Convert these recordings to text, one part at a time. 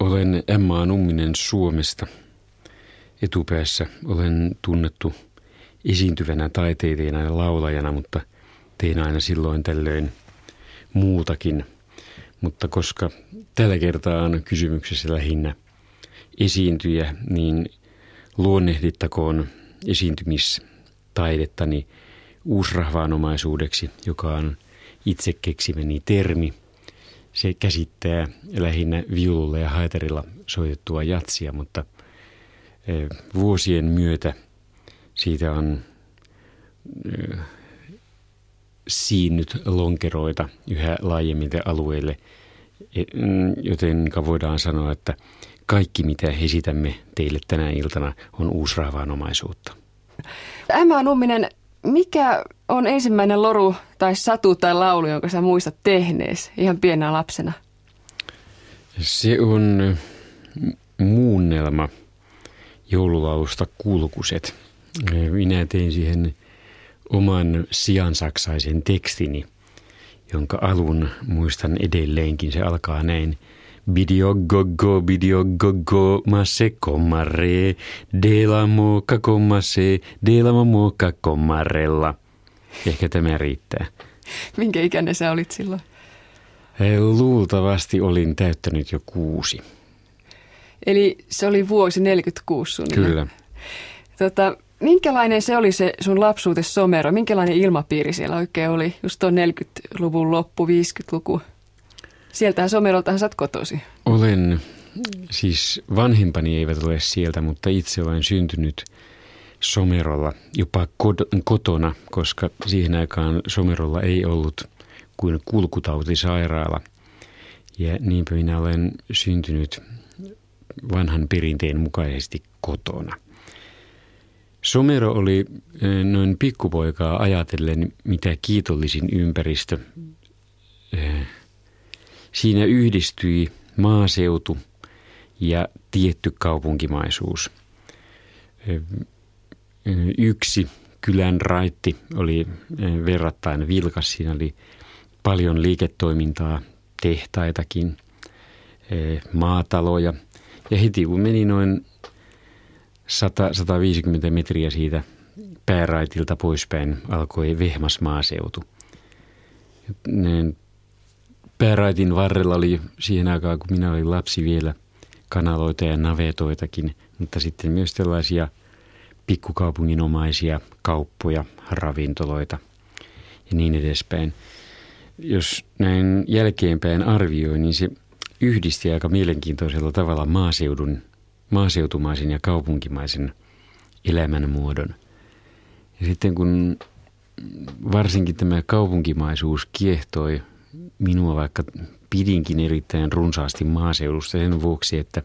Olen Emma Numminen Suomesta. Etupäässä olen tunnettu esiintyvänä taiteilijana ja laulajana, mutta tein aina silloin tällöin muutakin. Mutta koska tällä kertaa on kysymyksessä lähinnä esiintyjä, niin luonnehdittakoon esiintymistaidettani uusrahvaanomaisuudeksi, joka on itse keksimäni termi. Se käsittää lähinnä viululla ja haiterilla soitettua jatsia, mutta vuosien myötä siitä on siinnyt lonkeroita yhä laajemmille alueille, e, mm, joten voidaan sanoa, että kaikki mitä esitämme teille tänä iltana on uusrahvaanomaisuutta. Emma Numminen, mikä on ensimmäinen loru tai satu tai laulu, jonka sä muistat tehnees ihan pienenä lapsena? Se on muunnelma joululaulusta Kulkuset. Minä tein siihen oman siansaksaisen tekstini, jonka alun muistan edelleenkin. Se alkaa näin. Bidio gogo, bidio gogo, masse komare, dela moka komase, dela moka komarella. Ehkä tämä riittää. Minkä ikäinen sä olit silloin? Luultavasti olin täyttänyt jo kuusi. Eli se oli vuosi 46 suunnilleen. Kyllä. Tota, minkälainen se oli se sun lapsuute somero? Minkälainen ilmapiiri siellä oikein oli? Just tuon 40-luvun loppu, 50-luku. Sieltähän someroltahan sä oot kotosi. Olen, siis vanhempani eivät ole sieltä, mutta itse olen syntynyt somerolla jopa kotona, koska siihen aikaan somerolla ei ollut kuin kulkutautisairaala. Ja niinpä minä olen syntynyt vanhan perinteen mukaisesti kotona. Somero oli eh, noin pikkupoikaa ajatellen mitä kiitollisin ympäristö. Siinä yhdistyi maaseutu ja tietty kaupunkimaisuus. Yksi kylän raitti oli verrattain vilkas. Siinä oli paljon liiketoimintaa, tehtaitakin, maataloja – ja heti kun meni noin 100-150 metriä siitä pääraitilta poispäin, alkoi vehmas maaseutu. Pääraitin varrella oli siihen aikaan, kun minä olin lapsi vielä, kanaloita ja navetoitakin, mutta sitten myös tällaisia pikkukaupunginomaisia kauppoja, ravintoloita ja niin edespäin. Jos näin jälkeenpäin arvioi, niin se yhdisti aika mielenkiintoisella tavalla maaseudun, maaseutumaisen ja kaupunkimaisen elämänmuodon. Ja sitten kun varsinkin tämä kaupunkimaisuus kiehtoi minua, vaikka pidinkin erittäin runsaasti maaseudusta sen vuoksi, että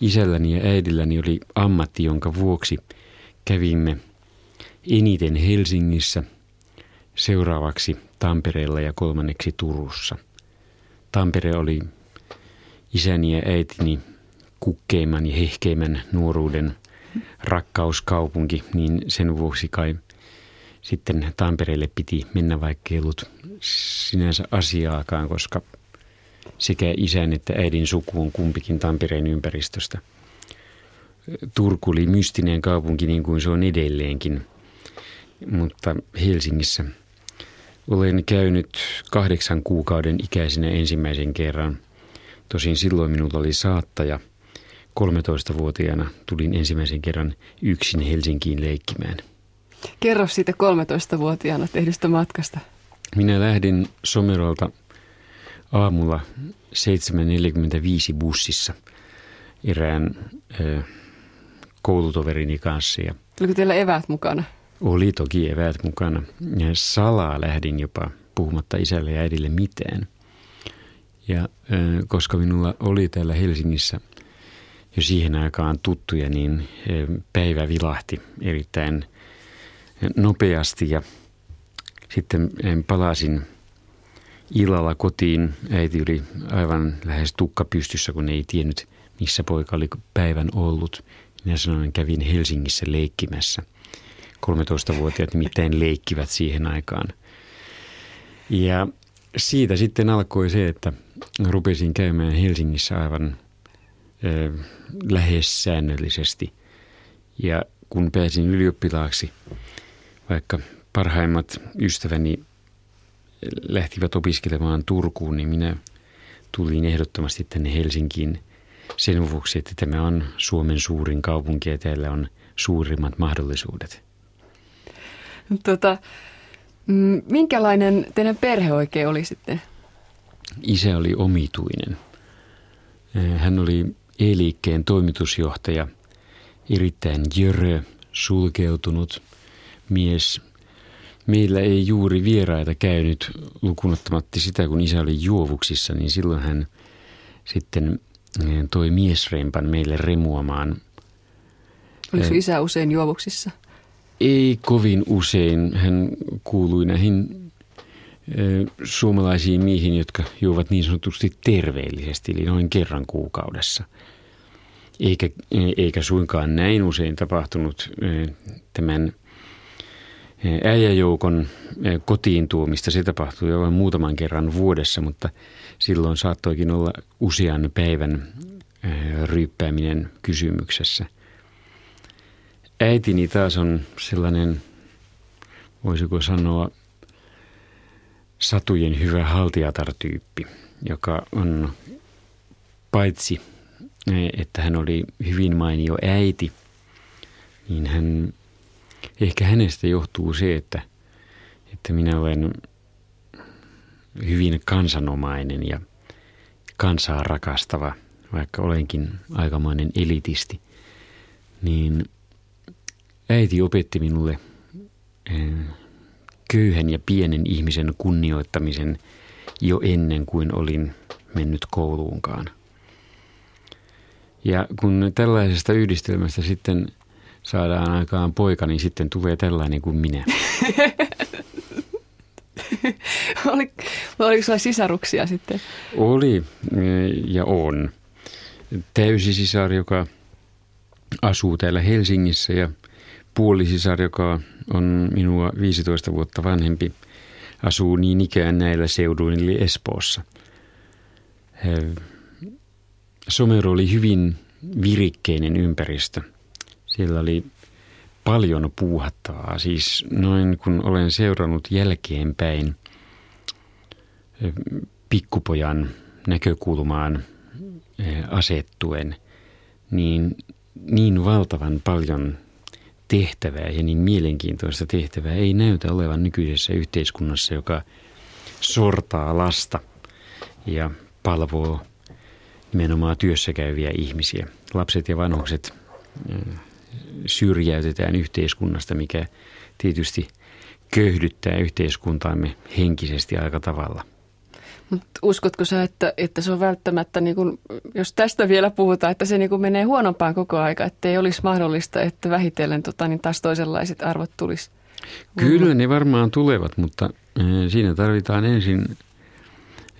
isälläni ja äidilläni oli ammatti, jonka vuoksi kävimme eniten Helsingissä, seuraavaksi Tampereella ja kolmanneksi Turussa – Tampere oli isäni ja äitini kukkeimman ja hehkeimmän nuoruuden rakkauskaupunki, niin sen vuoksi kai sitten Tampereelle piti mennä, vaikka ei ollut sinänsä asiaakaan, koska sekä isän että äidin suku on kumpikin Tampereen ympäristöstä. Turku oli mystinen kaupunki niin kuin se on edelleenkin, mutta Helsingissä – olen käynyt kahdeksan kuukauden ikäisenä ensimmäisen kerran. Tosin silloin minulla oli saattaja. 13-vuotiaana tulin ensimmäisen kerran yksin Helsinkiin leikkimään. Kerro siitä 13-vuotiaana tehdystä matkasta. Minä lähdin Somerolta aamulla 7.45 bussissa erään ö, koulutoverini kanssa. Ja Oliko teillä eväät mukana? Oli toki eväät mukana. Ja salaa lähdin jopa puhumatta isälle ja äidille mitään. Ja koska minulla oli täällä Helsingissä jo siihen aikaan tuttuja, niin päivä vilahti erittäin nopeasti ja sitten palasin illalla kotiin. Äiti oli aivan lähes tukka pystyssä, kun ei tiennyt, missä poika oli päivän ollut. Minä sanoin, kävin Helsingissä leikkimässä – 13-vuotiaat nimittäin leikkivät siihen aikaan. Ja siitä sitten alkoi se, että rupesin käymään Helsingissä aivan ö, lähes säännöllisesti. Ja kun pääsin ylioppilaaksi, vaikka parhaimmat ystäväni lähtivät opiskelemaan Turkuun, niin minä tulin ehdottomasti tänne Helsinkiin sen vuoksi, että tämä on Suomen suurin kaupunki ja täällä on suurimmat mahdollisuudet. Tota, mm, minkälainen teidän perhe oikein oli sitten? Isä oli omituinen. Hän oli e-liikkeen toimitusjohtaja, erittäin jörö, sulkeutunut mies. Meillä ei juuri vieraita käynyt lukunottamatta sitä, kun isä oli juovuksissa, niin silloin hän sitten toi miesrempan meille remuamaan. Oliko isä usein juovuksissa? Ei kovin usein. Hän kuului näihin suomalaisiin miehiin, jotka juovat niin sanotusti terveellisesti, eli noin kerran kuukaudessa. Eikä, eikä suinkaan näin usein tapahtunut tämän äijäjoukon kotiin tuomista. Se tapahtui jo vain muutaman kerran vuodessa, mutta silloin saattoikin olla usean päivän ryyppääminen kysymyksessä. Äitini taas on sellainen, voisiko sanoa, satujen hyvä haltiatar-tyyppi, joka on paitsi, että hän oli hyvin mainio äiti, niin hän, ehkä hänestä johtuu se, että, että minä olen hyvin kansanomainen ja kansaa rakastava, vaikka olenkin aikamoinen elitisti, niin äiti opetti minulle köyhän ja pienen ihmisen kunnioittamisen jo ennen kuin olin mennyt kouluunkaan. Ja kun tällaisesta yhdistelmästä sitten saadaan aikaan poika, niin sitten tulee tällainen kuin minä. Oli, oliko sulla sisaruksia sitten? Oli ja on. Täysi sisar, joka asuu täällä Helsingissä ja puolisisar, joka on minua 15 vuotta vanhempi, asuu niin ikään näillä seuduin eli Espoossa. Somero oli hyvin virikkeinen ympäristö. Siellä oli paljon puuhattavaa. Siis noin kun olen seurannut jälkeenpäin pikkupojan näkökulmaan asettuen, niin niin valtavan paljon tehtävää ja niin mielenkiintoista tehtävää ei näytä olevan nykyisessä yhteiskunnassa, joka sortaa lasta ja palvoo nimenomaan työssä käyviä ihmisiä. Lapset ja vanhukset syrjäytetään yhteiskunnasta, mikä tietysti köyhdyttää yhteiskuntaamme henkisesti aika tavalla. Mutta uskotko sä, että, että se on välttämättä, niin kun, jos tästä vielä puhutaan, että se niin kun menee huonompaan koko aika, että ei olisi mahdollista, että vähitellen tota, niin taas toisenlaiset arvot tulisi? Kyllä ne varmaan tulevat, mutta äh, siinä tarvitaan ensin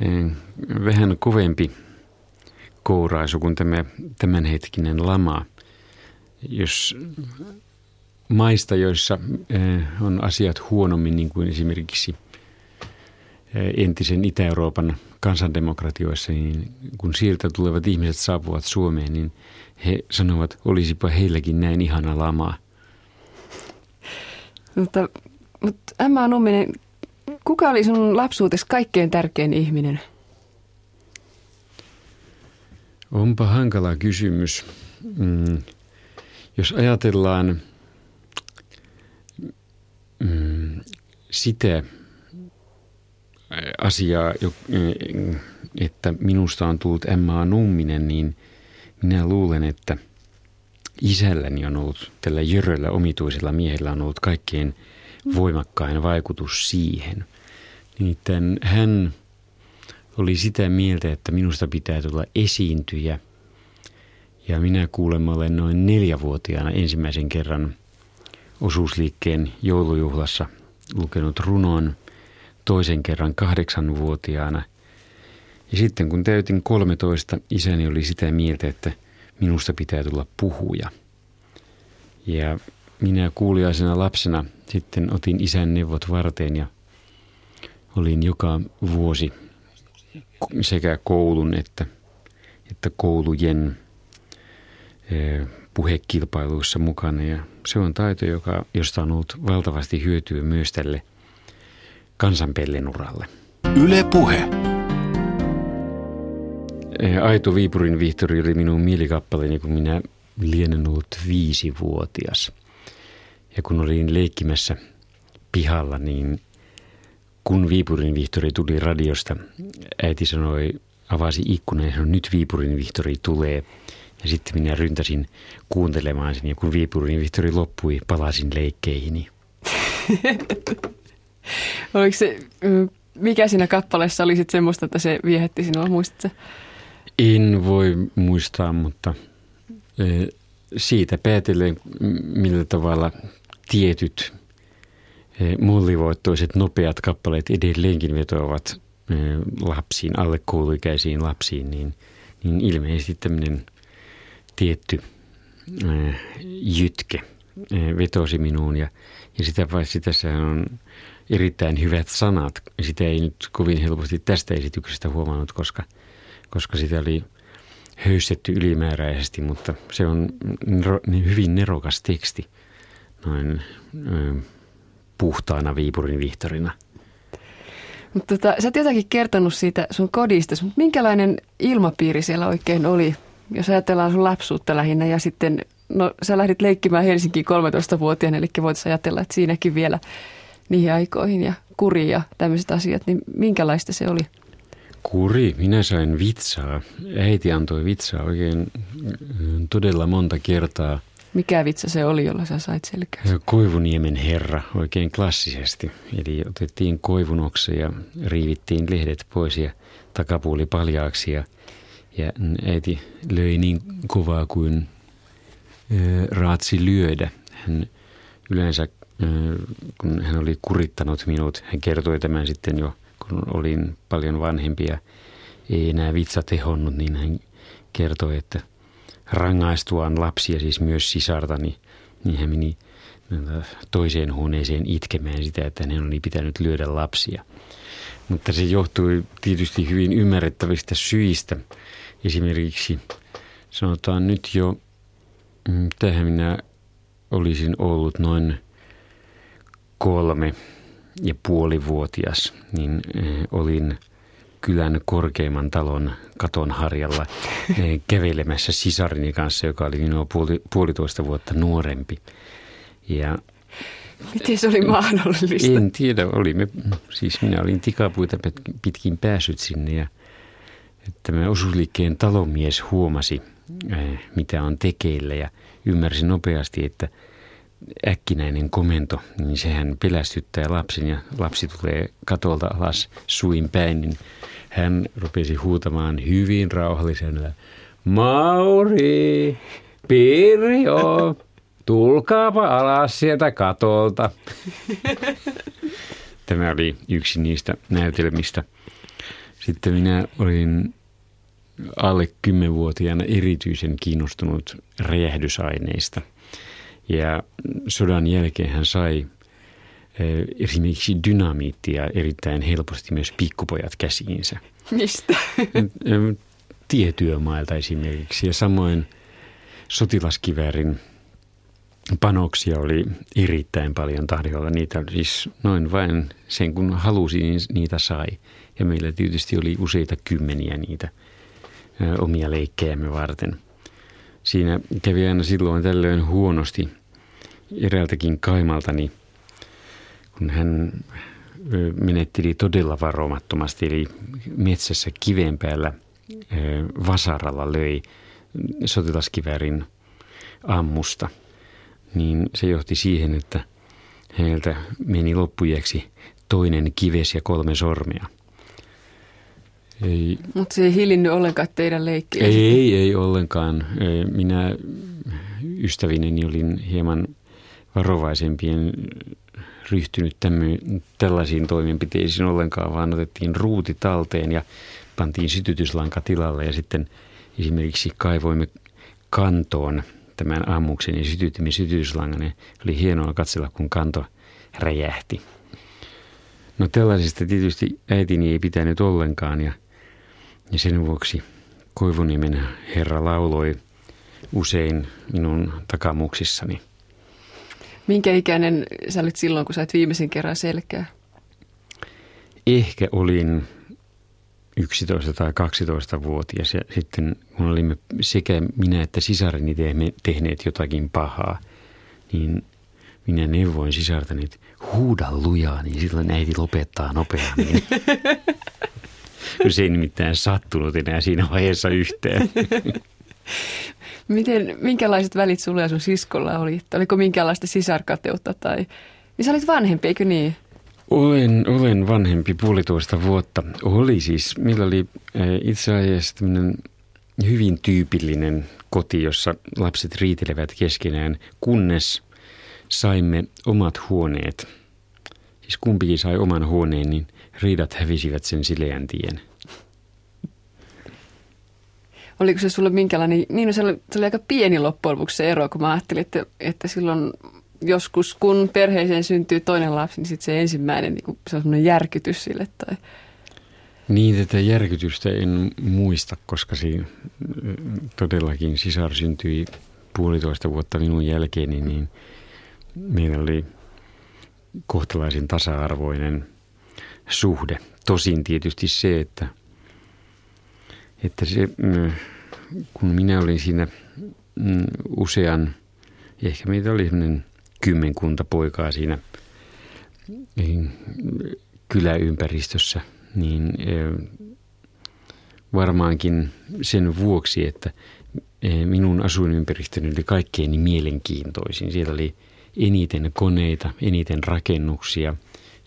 äh, vähän kovempi kouraisu kuin tämä tämänhetkinen lama. Jos maista, joissa äh, on asiat huonommin, niin kuin esimerkiksi – entisen Itä-Euroopan kansandemokratioissa, niin kun sieltä tulevat ihmiset saapuvat Suomeen, niin he sanovat, olisipa heilläkin näin ihana lama. Mutta, mutta Emma Numminen, kuka oli sun lapsuutesi kaikkein tärkein ihminen? Onpa hankala kysymys. Mm, jos ajatellaan mm, sitä, asiaa, että minusta on tullut Emma Numminen, niin minä luulen, että isälläni on ollut, tällä jöröllä omituisella miehellä on ollut kaikkein voimakkain vaikutus siihen. Nimittäin hän oli sitä mieltä, että minusta pitää tulla esiintyjä. Ja minä kuulemma olen noin neljävuotiaana ensimmäisen kerran osuusliikkeen joulujuhlassa lukenut runon – toisen kerran kahdeksanvuotiaana. Ja sitten kun täytin 13, isäni oli sitä mieltä, että minusta pitää tulla puhuja. Ja minä kuuliaisena lapsena sitten otin isän neuvot varteen ja olin joka vuosi sekä koulun että, että koulujen puhekilpailuissa mukana. Ja se on taito, joka, josta on ollut valtavasti hyötyä myös tälle kansanpellenuralle. Yle Puhe. Aito Viipurin Vihtori oli minun mielikappaleeni, kun minä lienen ollut viisivuotias. Ja kun olin leikkimässä pihalla, niin kun Viipurin Vihtori tuli radiosta, äiti sanoi, avasi ikkunan ja sanoi, nyt Viipurin Vihtori tulee. Ja sitten minä ryntäsin kuuntelemaan sen ja kun Viipurin Vihtori loppui, palasin leikkeihini. Oliko se, mikä siinä kappaleessa oli sitten semmoista, että se viehätti sinua, muistatko? En voi muistaa, mutta siitä päätellen, millä tavalla tietyt mullivoittoiset nopeat kappaleet edelleenkin vetoavat lapsiin, alle kouluikäisiin lapsiin, niin, niin ilmeisesti tämmöinen tietty jytke vetosi minuun ja, ja sitä paitsi tässä on erittäin hyvät sanat. Sitä ei nyt kovin helposti tästä esityksestä huomannut, koska, koska sitä oli höystetty ylimääräisesti, mutta se on hyvin nerokas teksti noin ö, puhtaana Viipurin vihtorina. Mutta tota, sä oot jotakin kertonut siitä sun kodista, mutta minkälainen ilmapiiri siellä oikein oli, jos ajatellaan sun lapsuutta lähinnä ja sitten, no sä lähdit leikkimään Helsinkiin 13-vuotiaana, eli voitaisiin ajatella, että siinäkin vielä niihin aikoihin ja kuri ja tämmöiset asiat, niin minkälaista se oli? Kuri, minä sain vitsaa. Äiti antoi vitsaa oikein todella monta kertaa. Mikä vitsa se oli, jolla sä sait selkää? Koivuniemen herra, oikein klassisesti. Eli otettiin koivunokse ja riivittiin lehdet pois ja takapuoli paljaaksi. Ja, ja äiti löi niin kovaa kuin raatsi lyödä. Hän yleensä kun hän oli kurittanut minut, hän kertoi tämän sitten jo, kun olin paljon vanhempi ja ei enää vitsa tehonnut, niin hän kertoi, että rangaistuaan lapsia, siis myös sisartani, niin hän meni toiseen huoneeseen itkemään sitä, että hän oli pitänyt lyödä lapsia. Mutta se johtui tietysti hyvin ymmärrettävistä syistä. Esimerkiksi sanotaan nyt jo, mm, tähän minä olisin ollut noin kolme ja puolivuotias, niin eh, olin kylän korkeimman talon katon harjalla eh, kävelemässä sisarini kanssa, joka oli minua puoli, puolitoista vuotta nuorempi. Ja Miten se oli mahdollista? En tiedä, olimme, siis minä olin tikapuita pitkin päässyt sinne ja tämä osuusliikkeen talonmies huomasi, eh, mitä on tekeillä ja ymmärsi nopeasti, että – äkkinäinen komento, niin sehän pelästyttää lapsen ja lapsi tulee katolta alas suin päin, niin hän rupesi huutamaan hyvin rauhallisena. Mauri, Pirjo, tulkaapa alas sieltä katolta. Tämä oli yksi niistä näytelmistä. Sitten minä olin alle kymmenvuotiaana erityisen kiinnostunut räjähdysaineista – ja sodan jälkeen hän sai eh, esimerkiksi dynamiittia erittäin helposti myös pikkupojat käsiinsä. Mistä? Tietyömailta esimerkiksi ja samoin sotilaskiväärin panoksia oli erittäin paljon tarjolla. Niitä siis noin vain sen kun halusi, niin niitä sai. Ja meillä tietysti oli useita kymmeniä niitä omia leikkejämme varten. Siinä kävi aina silloin tällöin huonosti eräältäkin kaimaltani, kun hän menetteli todella varomattomasti, eli metsässä kiven päällä vasaralla löi sotilaskiväärin ammusta, niin se johti siihen, että häneltä meni loppujeksi toinen kives ja kolme sormea. Mutta se ei hilinnyt ollenkaan teidän leikkiä. Ei, ei ollenkaan. Minä ystävineni olin hieman varovaisempien ryhtynyt tämmöin, tällaisiin toimenpiteisiin ollenkaan, vaan otettiin ruuti talteen ja pantiin sytytyslanka tilalle ja sitten esimerkiksi kaivoimme kantoon tämän ammuksen ja sytytimme sytytyslangan ja oli hienoa katsella, kun kanto räjähti. No tällaisesta tietysti äitini ei pitänyt ollenkaan ja Ja sen vuoksi Koivuniemen herra lauloi usein minun takamuksissani. Minkä ikäinen sä olit silloin, kun sait viimeisen kerran selkää? Ehkä olin 11 tai 12-vuotias ja sitten kun olimme sekä minä että sisareni tehneet jotakin pahaa, niin minä neuvoin sisartani, että huuda lujaa, niin silloin äiti lopettaa nopeammin. se ei nimittäin sattunut enää siinä vaiheessa yhteen. Miten, minkälaiset välit sulla ja sun siskolla oli? Oliko minkälaista sisarkateutta tai... Niin sä olit vanhempi, eikö niin? Olen, olen vanhempi puolitoista vuotta. Oli siis, millä oli eh, itse asiassa hyvin tyypillinen koti, jossa lapset riitelevät keskenään, kunnes saimme omat huoneet. Siis kumpikin sai oman huoneen, niin riidat hävisivät sen sileän tien. Oliko se sulle minkälainen, niin se oli, se oli aika pieni loppujen lopuksi se ero, kun mä ajattelin, että, että silloin joskus, kun perheeseen syntyy toinen lapsi, niin sitten se ensimmäinen, niin se on semmoinen järkytys sille. Tai... Niin, tätä järkytystä en muista, koska siinä todellakin sisar syntyi puolitoista vuotta minun jälkeeni, niin meillä oli kohtalaisen tasa-arvoinen suhde. Tosin tietysti se, että, että se, kun minä olin siinä mm, usean, ehkä meitä oli sellainen kymmenkunta poikaa siinä niin, kyläympäristössä, niin varmaankin sen vuoksi, että minun asuinympäristöni oli kaikkein mielenkiintoisin. Siellä oli eniten koneita, eniten rakennuksia.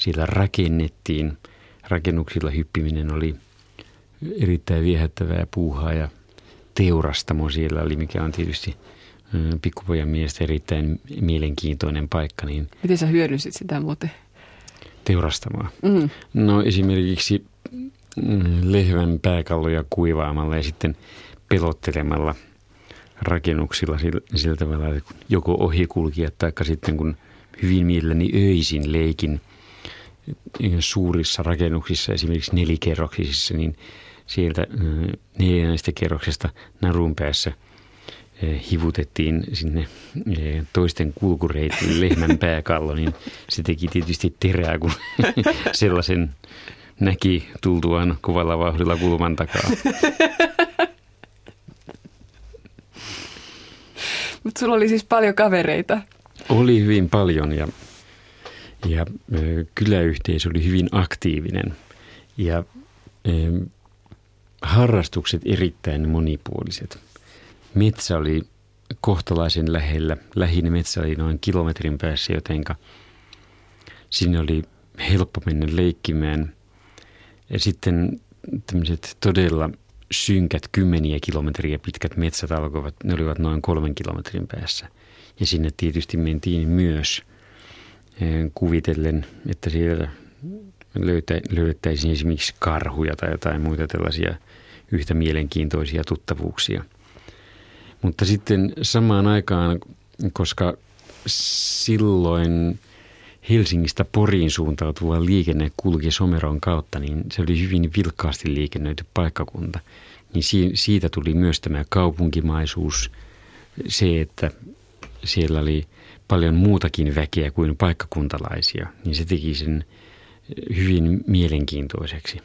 Siellä rakennettiin. Rakennuksilla hyppiminen oli erittäin viehättävää puuhaa ja teurastamo siellä oli, mikä on tietysti pikkupojan mielestä erittäin mielenkiintoinen paikka. Niin Miten sä hyödynsit sitä muuten? Teurastamaa. Mm. No esimerkiksi mm, lehmän pääkalloja kuivaamalla ja sitten pelottelemalla rakennuksilla sillä tavalla, että joko ohikulkijat tai sitten kun hyvin mielelläni öisin leikin suurissa rakennuksissa, esimerkiksi nelikerroksisissa, niin sieltä neljännestä kerroksesta narun päässä – hivutettiin sinne toisten kulkureitille lehmän pääkallo, niin se teki tietysti terää, kun sellaisen näki tultuaan kovalla vauhdilla kulman takaa. Mutta sulla oli siis paljon kavereita. Oli hyvin paljon ja, ja kyläyhteisö oli hyvin aktiivinen ja harrastukset erittäin monipuoliset – Metsä oli kohtalaisen lähellä. Lähin metsä oli noin kilometrin päässä, jotenka sinne oli helppo mennä leikkimään. Ja sitten tämmöiset todella synkät kymmeniä kilometriä pitkät metsät alkoivat, ne olivat noin kolmen kilometrin päässä. Ja sinne tietysti mentiin myös kuvitellen, että siellä löydettäisiin esimerkiksi karhuja tai jotain muita tällaisia yhtä mielenkiintoisia tuttavuuksia – mutta sitten samaan aikaan, koska silloin Helsingistä Poriin suuntautuva liikenne kulki Someron kautta, niin se oli hyvin vilkkaasti liikennöity paikkakunta. Niin siitä tuli myös tämä kaupunkimaisuus, se, että siellä oli paljon muutakin väkeä kuin paikkakuntalaisia, niin se teki sen hyvin mielenkiintoiseksi.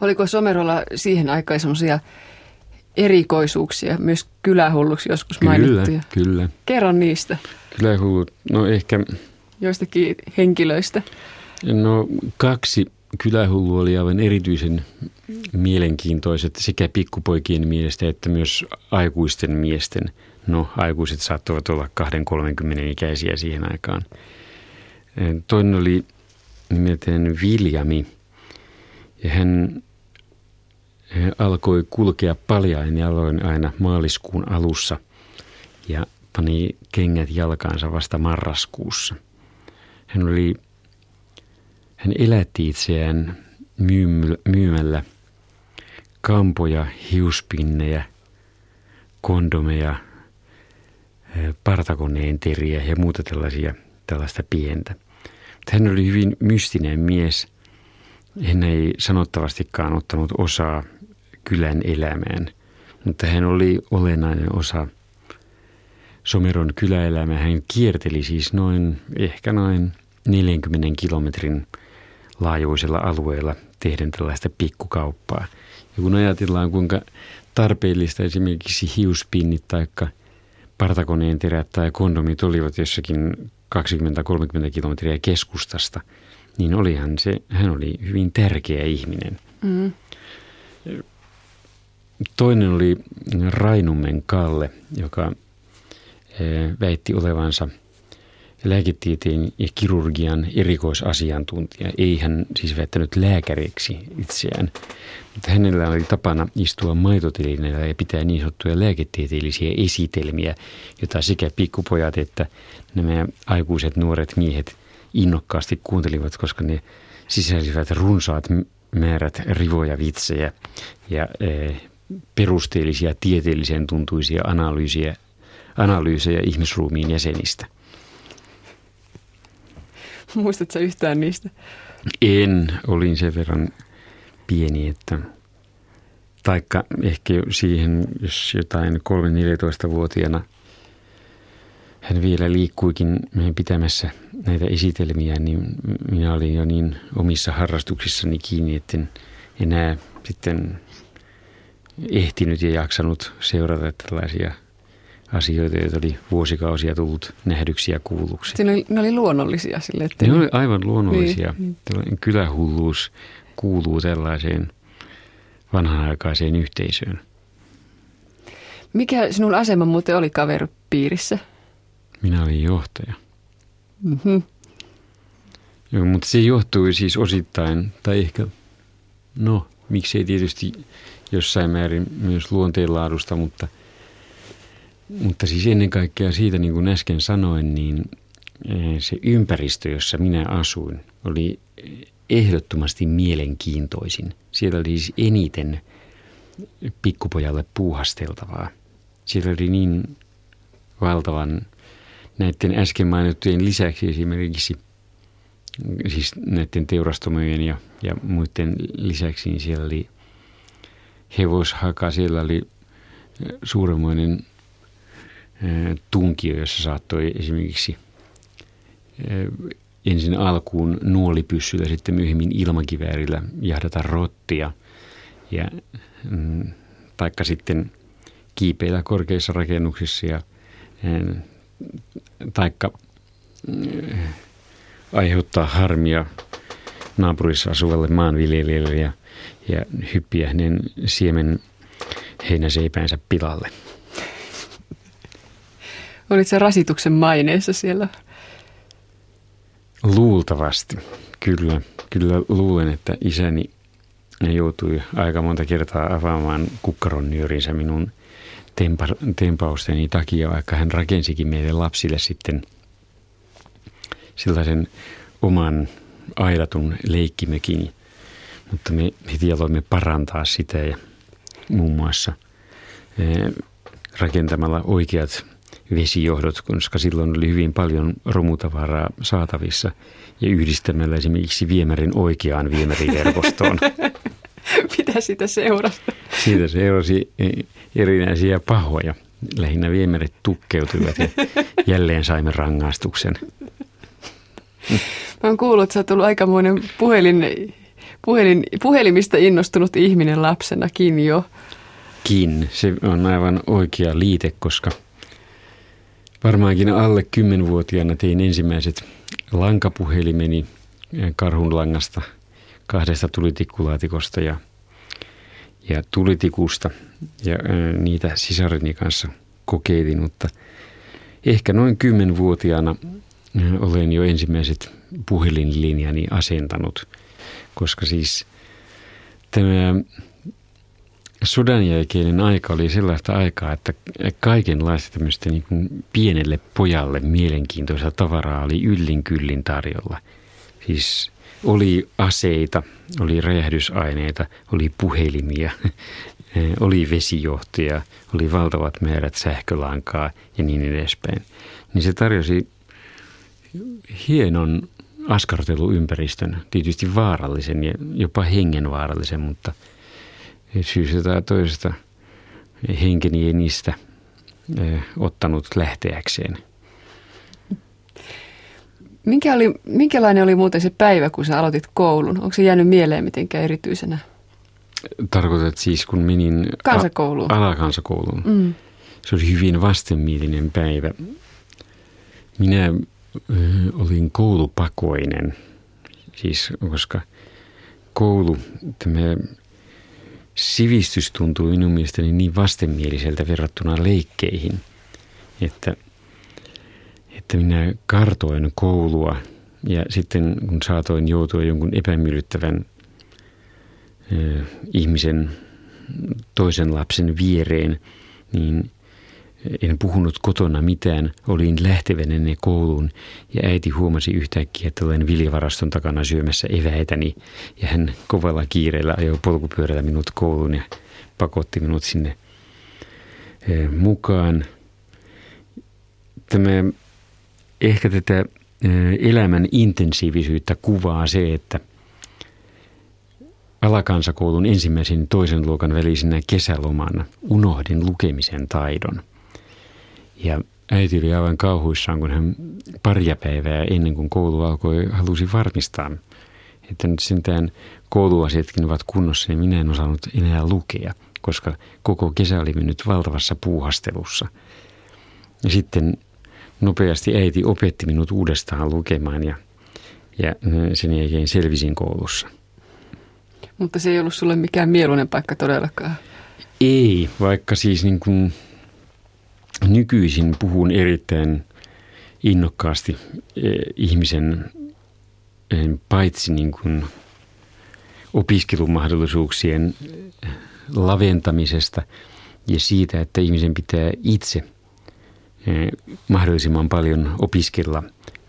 Oliko Somerolla siihen aikaan semmoisia erikoisuuksia, myös kylähulluksi joskus kyllä, mainittuja. Kyllä, Kerro niistä. Kylähullut, no ehkä... Joistakin henkilöistä. No kaksi kylähullua oli aivan erityisen mielenkiintoiset sekä pikkupoikien mielestä että myös aikuisten miesten. No aikuiset saattoivat olla 2-30 ikäisiä siihen aikaan. Toinen oli nimeltään Viljami ja hän alkoi kulkea paljain jaloin aina maaliskuun alussa ja pani kengät jalkaansa vasta marraskuussa. Hän oli, hän elätti itseään myymällä kampoja, hiuspinnejä, kondomeja, partakoneen teriä ja muuta tällaisia, tällaista pientä. Hän oli hyvin mystinen mies. Hän ei sanottavastikaan ottanut osaa kylän elämään. Mutta hän oli olennainen osa Someron kyläelämää. Hän kierteli siis noin, ehkä noin 40 kilometrin laajuisella alueella tehden tällaista pikkukauppaa. Ja kun ajatellaan, kuinka tarpeellista esimerkiksi hiuspinnit tai partakoneen terät tai kondomit olivat jossakin 20-30 kilometriä keskustasta, niin olihan se, hän oli hyvin tärkeä ihminen. Mm. Toinen oli Rainummen Kalle, joka eh, väitti olevansa – lääketieteen ja kirurgian erikoisasiantuntija. Ei hän siis väittänyt lääkäriksi itseään, mutta hänellä oli tapana istua maitotelineellä ja pitää niin sanottuja lääketieteellisiä esitelmiä, joita sekä pikkupojat että nämä aikuiset nuoret miehet innokkaasti kuuntelivat, koska ne sisälsivät runsaat määrät rivoja vitsejä ja e, perusteellisia tieteellisen tuntuisia analyysiä, analyysejä ihmisruumiin jäsenistä. Muistatko yhtään niistä? En, olin sen verran pieni, että taikka ehkä siihen, jos jotain 3-14-vuotiaana hän vielä liikkuikin meidän pitämässä näitä esitelmiä, niin minä olin jo niin omissa harrastuksissani kiinni, että en enää sitten ehtinyt ja jaksanut seurata tällaisia asioita, joita oli vuosikausia tullut nähdyksiä kuulluksi. Ne oli, ne oli luonnollisia sille, että... Ne oli aivan luonnollisia. Niin, niin. Kylähulluus kuuluu tällaiseen vanhanaikaiseen yhteisöön. Mikä sinun asema muuten oli kaveripiirissä? Minä olin johtaja. Mm-hmm. Joo, mutta se johtui siis osittain, tai ehkä, no, miksei tietysti jossain määrin myös luonteenlaadusta, mutta – mutta siis ennen kaikkea siitä, niin kuin äsken sanoin, niin eh, se ympäristö, jossa minä asuin, oli ehdottomasti mielenkiintoisin. Siellä oli siis eniten pikkupojalle puuhasteltavaa. Siellä oli niin valtavan näiden äsken mainittujen lisäksi esimerkiksi siis näiden teurastomojen ja, ja muiden lisäksi, niin siellä oli hevoshaka, siellä oli suuremmoinen tunkio, jossa saattoi esimerkiksi ensin alkuun nuolipyssyllä, sitten myöhemmin ilmakiväärillä jahdata rottia ja mm, taikka sitten kiipeillä korkeissa rakennuksissa ja taikka aiheuttaa harmia naapurissa asuvalle maanviljelijälle ja, ja hyppiä hänen siemen heinäseipäänsä pilalle. Olit se rasituksen maineessa siellä? Luultavasti, kyllä. Kyllä luulen, että isäni joutui aika monta kertaa avaamaan kukkaronyörinsä minun tempa, tempausteni takia, vaikka hän rakensikin meille lapsille sitten sellaisen oman aidatun leikkimökin. Mutta me heti aloimme parantaa sitä ja muun muassa eh, rakentamalla oikeat vesijohdot, koska silloin oli hyvin paljon romutavaraa saatavissa ja yhdistämällä esimerkiksi viemärin oikeaan viemäriverkostoon. Mitä sitä seurasi? Siitä seurasi e, erinäisiä pahoja. Lähinnä viemärit tukkeutuivat ja jälleen saimme rangaistuksen. Mä oon kuullut, että sä oot ollut aikamoinen puhelin, puhelin, puhelimista innostunut ihminen lapsenakin jo. Kin. Se on aivan oikea liite, koska – Varmaankin alle kymmenvuotiaana tein ensimmäiset lankapuhelimeni karhunlangasta, kahdesta tulitikulaatikosta ja, ja tulitikusta. Ja ää, niitä sisareni kanssa kokeilin, mutta ehkä noin kymmenvuotiaana olen jo ensimmäiset puhelinlinjani asentanut, koska siis tämä sodan jälkeinen aika oli sellaista aikaa, että kaikenlaista tämmöistä niin kuin pienelle pojalle mielenkiintoista tavaraa oli yllin kyllin tarjolla. Siis oli aseita, oli räjähdysaineita, oli puhelimia, oli vesijohtoja, oli valtavat määrät sähkölankaa ja niin edespäin. Niin se tarjosi hienon askarteluympäristön, tietysti vaarallisen ja jopa hengenvaarallisen, mutta – syystä tai toisesta henkeni ei niistä ottanut lähteäkseen. Minkä oli, minkälainen oli muuten se päivä, kun sä aloitit koulun? Onko se jäänyt mieleen mitenkään erityisenä? Tarkoitat siis, kun menin kansakouluun. A- alakansakouluun. Mm. Se oli hyvin vastenmielinen päivä. Minä ö, olin koulupakoinen, siis koska koulu, tämä sivistys tuntui minun mielestäni niin vastenmieliseltä verrattuna leikkeihin, että, että minä kartoin koulua ja sitten kun saatoin joutua jonkun epämiellyttävän ö, ihmisen toisen lapsen viereen, niin en puhunut kotona mitään, olin lähtevänä kouluun ja äiti huomasi yhtäkkiä, että olen viljavaraston takana syömässä eväitäni ja hän kovalla kiireellä ajoi polkupyörällä minut kouluun ja pakotti minut sinne mukaan. Tämä, ehkä tätä elämän intensiivisyyttä kuvaa se, että – Alakansakoulun ensimmäisen toisen luokan välisenä kesälomana unohdin lukemisen taidon. Ja äiti oli aivan kauhuissaan, kun hän paria päivää ennen kuin koulu alkoi halusi varmistaa, että nyt sentään kouluasiatkin ovat kunnossa ja minä en osannut enää lukea, koska koko kesä oli mennyt valtavassa puuhastelussa. Ja sitten nopeasti äiti opetti minut uudestaan lukemaan ja, ja sen jälkeen selvisin koulussa – mutta se ei ollut sulle mikään mieluinen paikka todellakaan. Ei, vaikka siis niin kuin nykyisin puhun erittäin innokkaasti eh, ihmisen eh, paitsi niin kuin opiskelumahdollisuuksien laventamisesta ja siitä, että ihmisen pitää itse mahdollisimman paljon opiskella,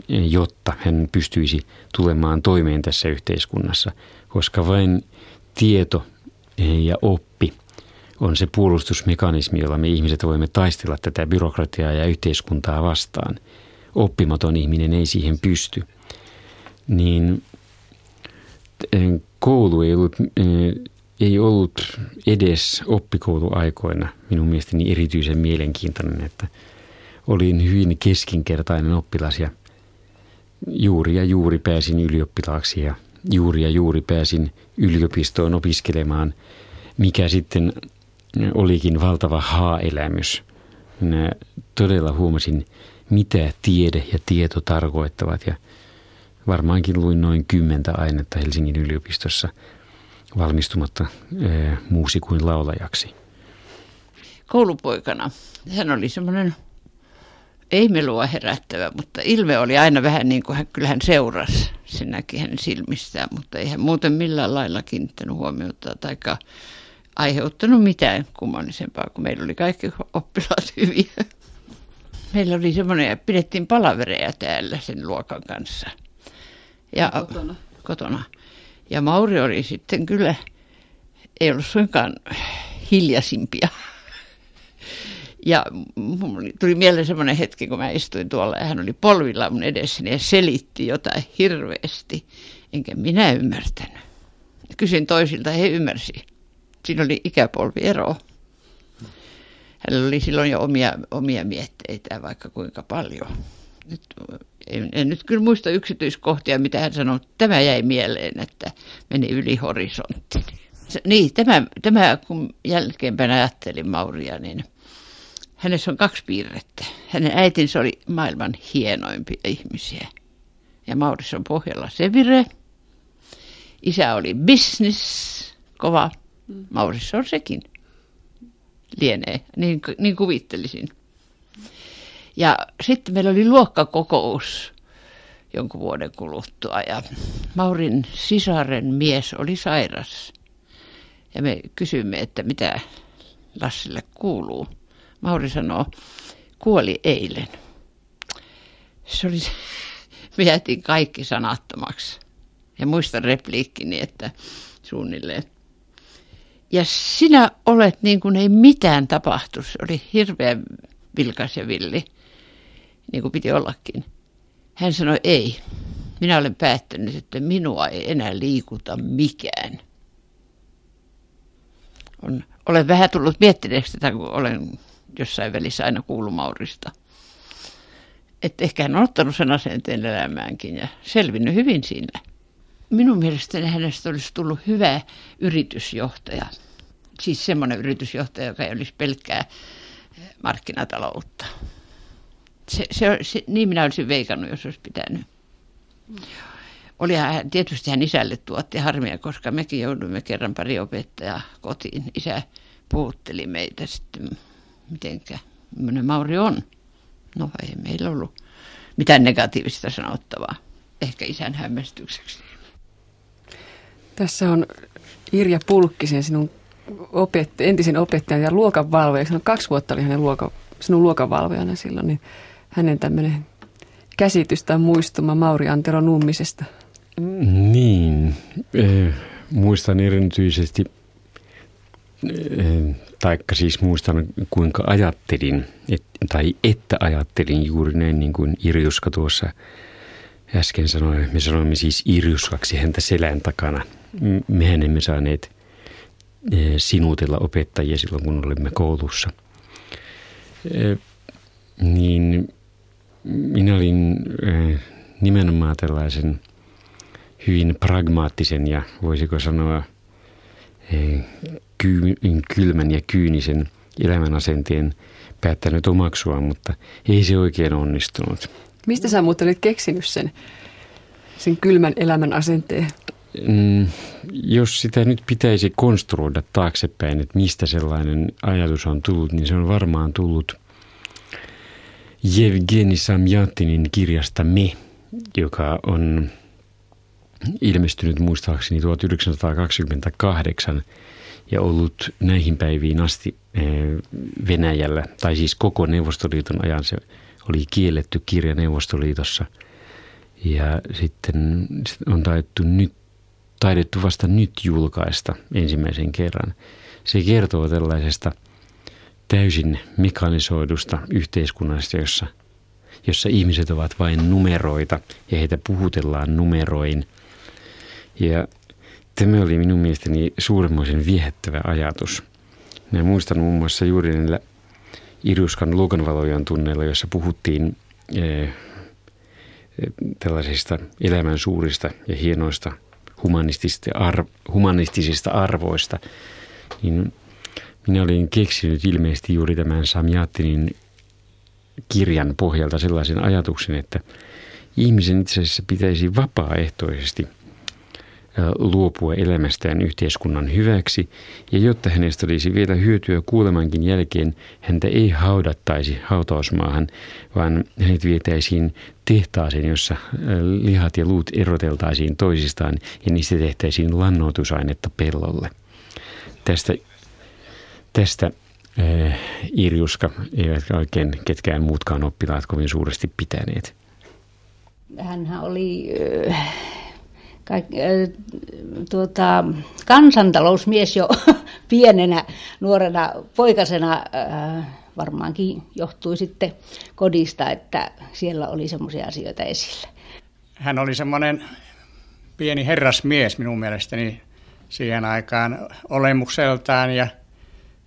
jotta hän pystyisi tulemaan toimeen tässä yhteiskunnassa, koska vain tieto ja oppi on se puolustusmekanismi, jolla me ihmiset voimme taistella tätä byrokratiaa ja yhteiskuntaa vastaan. Oppimaton ihminen ei siihen pysty. Niin koulu ei ollut, eh, ei ollut edes oppikouluaikoina minun mielestäni erityisen mielenkiintoinen, että olin hyvin keskinkertainen oppilas ja juuri ja juuri pääsin ylioppilaaksi ja juuri ja juuri pääsin yliopistoon opiskelemaan, mikä sitten olikin valtava haa-elämys. Minä todella huomasin, mitä tiede ja tieto tarkoittavat ja varmaankin luin noin kymmentä ainetta Helsingin yliopistossa valmistumatta muusi kuin laulajaksi. Koulupoikana hän oli semmoinen ei melua herättävä, mutta ilme oli aina vähän niin kuin hän, kyllä hän seurasi. Se näki hänen silmistään, mutta ei hän muuten millään lailla kiinnittänyt huomiota tai aiheuttanut mitään kummallisempaa, kun meillä oli kaikki oppilaat hyviä. Meillä oli semmoinen, ja pidettiin palavereja täällä sen luokan kanssa. Ja, kotona. kotona. Ja Mauri oli sitten kyllä, ei ollut suinkaan hiljaisimpia ja tuli mieleen semmoinen hetki, kun mä istuin tuolla ja hän oli polvilla mun edessäni ja selitti jotain hirveästi. Enkä minä ymmärtänyt. Kysyin toisilta, he ymmärsi. Siinä oli ikäpolviero. Hänellä oli silloin jo omia, omia mietteitä vaikka kuinka paljon. Nyt, en, en nyt kyllä muista yksityiskohtia, mitä hän sanoi. Tämä jäi mieleen, että meni yli horisontti. Niin, tämä, tämä kun jälkeenpäin ajattelin Mauria, niin Hänessä on kaksi piirrettä. Hänen äitinsä oli maailman hienoimpia ihmisiä. Ja Mauris on pohjalla Sevire. Isä oli business, kova. Mauris on sekin. Lienee, niin, niin kuvittelisin. Ja sitten meillä oli luokkakokous jonkun vuoden kuluttua ja Maurin sisaren mies oli sairas. Ja me kysymme, että mitä Lassille kuuluu. Mauri sanoo, kuoli eilen. Se oli, me kaikki sanattomaksi. Ja muistan repliikkini, että suunnilleen. Ja sinä olet niin kuin ei mitään tapahtu. Se oli hirveän vilkas ja villi, niin kuin piti ollakin. Hän sanoi, ei. Minä olen päättänyt, että minua ei enää liikuta mikään. on, olen vähän tullut miettineeksi tätä, kun olen jossain välissä aina kuullut Maurista. Että ehkä hän on ottanut sen asenteen elämäänkin ja selvinnyt hyvin siinä. Minun mielestäni hänestä olisi tullut hyvä yritysjohtaja. Siis semmoinen yritysjohtaja, joka ei olisi pelkkää markkinataloutta. Se, se, se, niin minä olisin veikannut, jos olisi pitänyt. Oli hän, tietysti hän isälle tuotti harmia, koska mekin jouduimme kerran pari opettajaa kotiin. Isä puhutteli meitä sitten, mitenkä, millainen Mauri on. No ei meillä ollut mitään negatiivista sanottavaa. Ehkä isän hämmästykseksi. Tässä on Irja Pulkkisen, sinun opet- entisen opettajan ja luokanvalvoja. Hän kaksi vuotta oli hänen luokan, sinun luokanvalvojana silloin, niin hänen tämmöinen käsitys tai muistuma Mauri Antero Nummisesta. Niin, eh, muistan erityisesti, eh, taikka siis muistan kuinka ajattelin, et, tai että ajattelin juuri näin niin kuin Irjuska tuossa äsken sanoi. Me sanoimme siis Irjuskaksi häntä selän takana. Mehän emme saaneet eh, sinutella opettajia silloin, kun olimme koulussa. Eh, niin minä olin eh, nimenomaan tällaisen hyvin pragmaattisen ja voisiko sanoa kylmän ja kyynisen elämänasenteen päättänyt omaksua, mutta ei se oikein onnistunut. Mistä sä muuten olit keksinyt sen, sen kylmän elämän asenteen? Mm, jos sitä nyt pitäisi konstruoida taaksepäin, että mistä sellainen ajatus on tullut, niin se on varmaan tullut Jevgeni Samjatinin kirjasta Me, joka on ilmestynyt muistaakseni 1928 ja ollut näihin päiviin asti eh, Venäjällä, tai siis koko Neuvostoliiton ajan se oli kielletty kirja Neuvostoliitossa. Ja sitten on taidettu, nyt, taidettu vasta nyt julkaista ensimmäisen kerran. Se kertoo tällaisesta täysin mekanisoidusta yhteiskunnasta, jossa, jossa ihmiset ovat vain numeroita ja heitä puhutellaan numeroin. Ja tämä oli minun mielestäni suuremmoisen viehättävä ajatus. Mä muistan muun muassa juuri näillä Iruskan luokanvalojan tunneilla, jossa puhuttiin eh, tällaisista elämän suurista ja hienoista humanistisista, arv- humanistisista arvoista, niin minä olin keksinyt ilmeisesti juuri tämän Samjatinin kirjan pohjalta sellaisen ajatuksen, että ihmisen itse asiassa pitäisi vapaaehtoisesti – luopua elämästään yhteiskunnan hyväksi, ja jotta hänestä olisi vielä hyötyä kuulemankin jälkeen, häntä ei haudattaisi hautausmaahan, vaan hänet vietäisiin tehtaaseen, jossa lihat ja luut eroteltaisiin toisistaan ja niistä tehtäisiin lannoitusainetta pellolle. Tästä, tästä äh, Irjuska eivät oikein ketkään muutkaan oppilaat kovin suuresti pitäneet. Hänhän oli äh, kaik, äh, tuota, kansantalousmies jo pienenä nuorena poikasena äh, varmaankin johtui sitten kodista, että siellä oli semmoisia asioita esillä. Hän oli semmoinen pieni herrasmies minun mielestäni siihen aikaan olemukseltaan ja,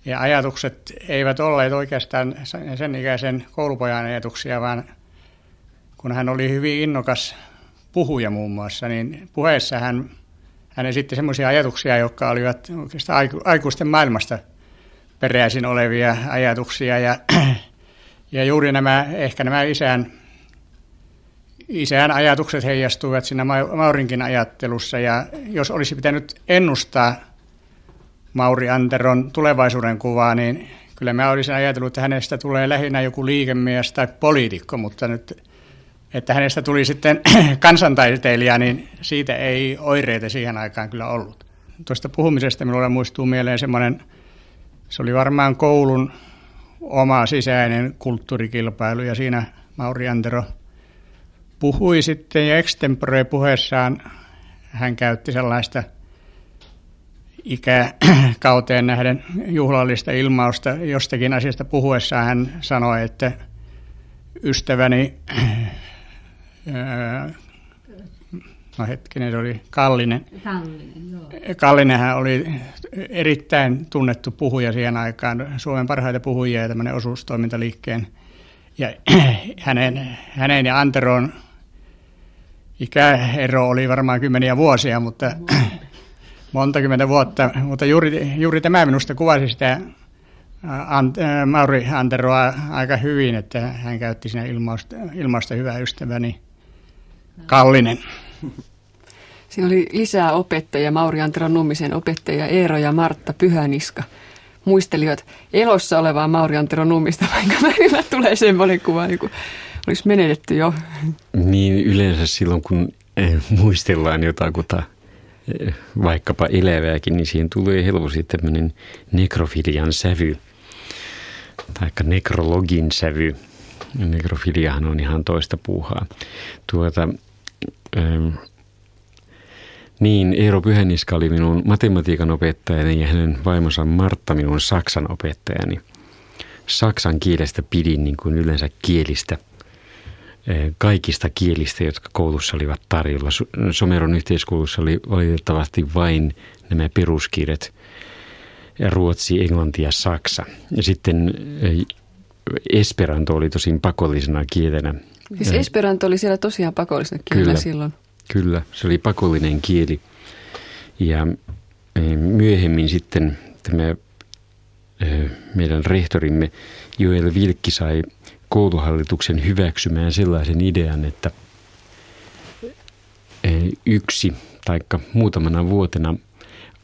ja ajatukset eivät olleet oikeastaan sen ikäisen koulupojan ajatuksia, vaan kun hän oli hyvin innokas puhuja muun muassa, niin puheessa hän, hän esitti semmoisia ajatuksia, jotka olivat oikeastaan aikuisten maailmasta peräisin olevia ajatuksia. Ja, ja juuri nämä, ehkä nämä isän, isän ajatukset heijastuivat siinä Maurinkin ajattelussa. Ja jos olisi pitänyt ennustaa Mauri Anteron tulevaisuuden kuvaa, niin kyllä mä olisin ajatellut, että hänestä tulee lähinnä joku liikemies tai poliitikko, mutta nyt että hänestä tuli sitten kansantaiteilija, niin siitä ei oireita siihen aikaan kyllä ollut. Tuosta puhumisesta minulle muistuu mieleen semmoinen, se oli varmaan koulun oma sisäinen kulttuurikilpailu ja siinä Mauri Antero puhui sitten ja extemporoi puheessaan hän käytti sellaista ikäkauteen nähden juhlallista ilmausta jostakin asiasta puhuessaan hän sanoi, että ystäväni no hetkinen, se oli Kallinen. Kallinen, joo. Kallinenhän oli erittäin tunnettu puhuja siihen aikaan, Suomen parhaita puhujia ja tämmöinen osuustoimintaliikkeen. Ja hänen, hänen ja Anteron ikäero oli varmaan kymmeniä vuosia, mutta monta kymmentä vuotta. Mutta juuri, juuri tämä minusta kuvasi sitä Mauri Anteroa aika hyvin, että hän käytti siinä ilmausta, ilmausta hyvää ystäväni Kallinen. Siinä oli lisää opettajia, Mauri Antero Nummisen opettaja Eero ja Martta Pyhäniska. Muistelivat elossa olevaa Mauri Antero Nummista, vaikka välillä tulee semmoinen kuva, niin kuin olisi menetetty jo. Niin yleensä silloin, kun eh, muistellaan jotakuta eh, vaikkapa elävääkin, niin siihen tulee helposti tämmöinen nekrofilian sävy, tai nekrologin sävy. Nekrofiliahan on ihan toista puuhaa. Tuota, niin, Eero Pyhäniska oli minun matematiikan opettajani ja hänen vaimonsa Martta minun saksan opettajani. Saksan kielestä pidin niin kuin yleensä kielistä, eh, kaikista kielistä, jotka koulussa olivat tarjolla. Someron yhteiskoulussa oli valitettavasti vain nämä peruskielet, ruotsi, englanti ja saksa. Ja sitten eh, Esperanto oli tosin pakollisena kielenä. Siis Esperanto oli siellä tosiaan pakollisena kielenä Kyllä. silloin. Kyllä, se oli pakollinen kieli. Ja eh, myöhemmin sitten tämä eh, meidän rehtorimme Joel Vilkki sai kouluhallituksen hyväksymään sellaisen idean, että eh, yksi tai muutamana vuotena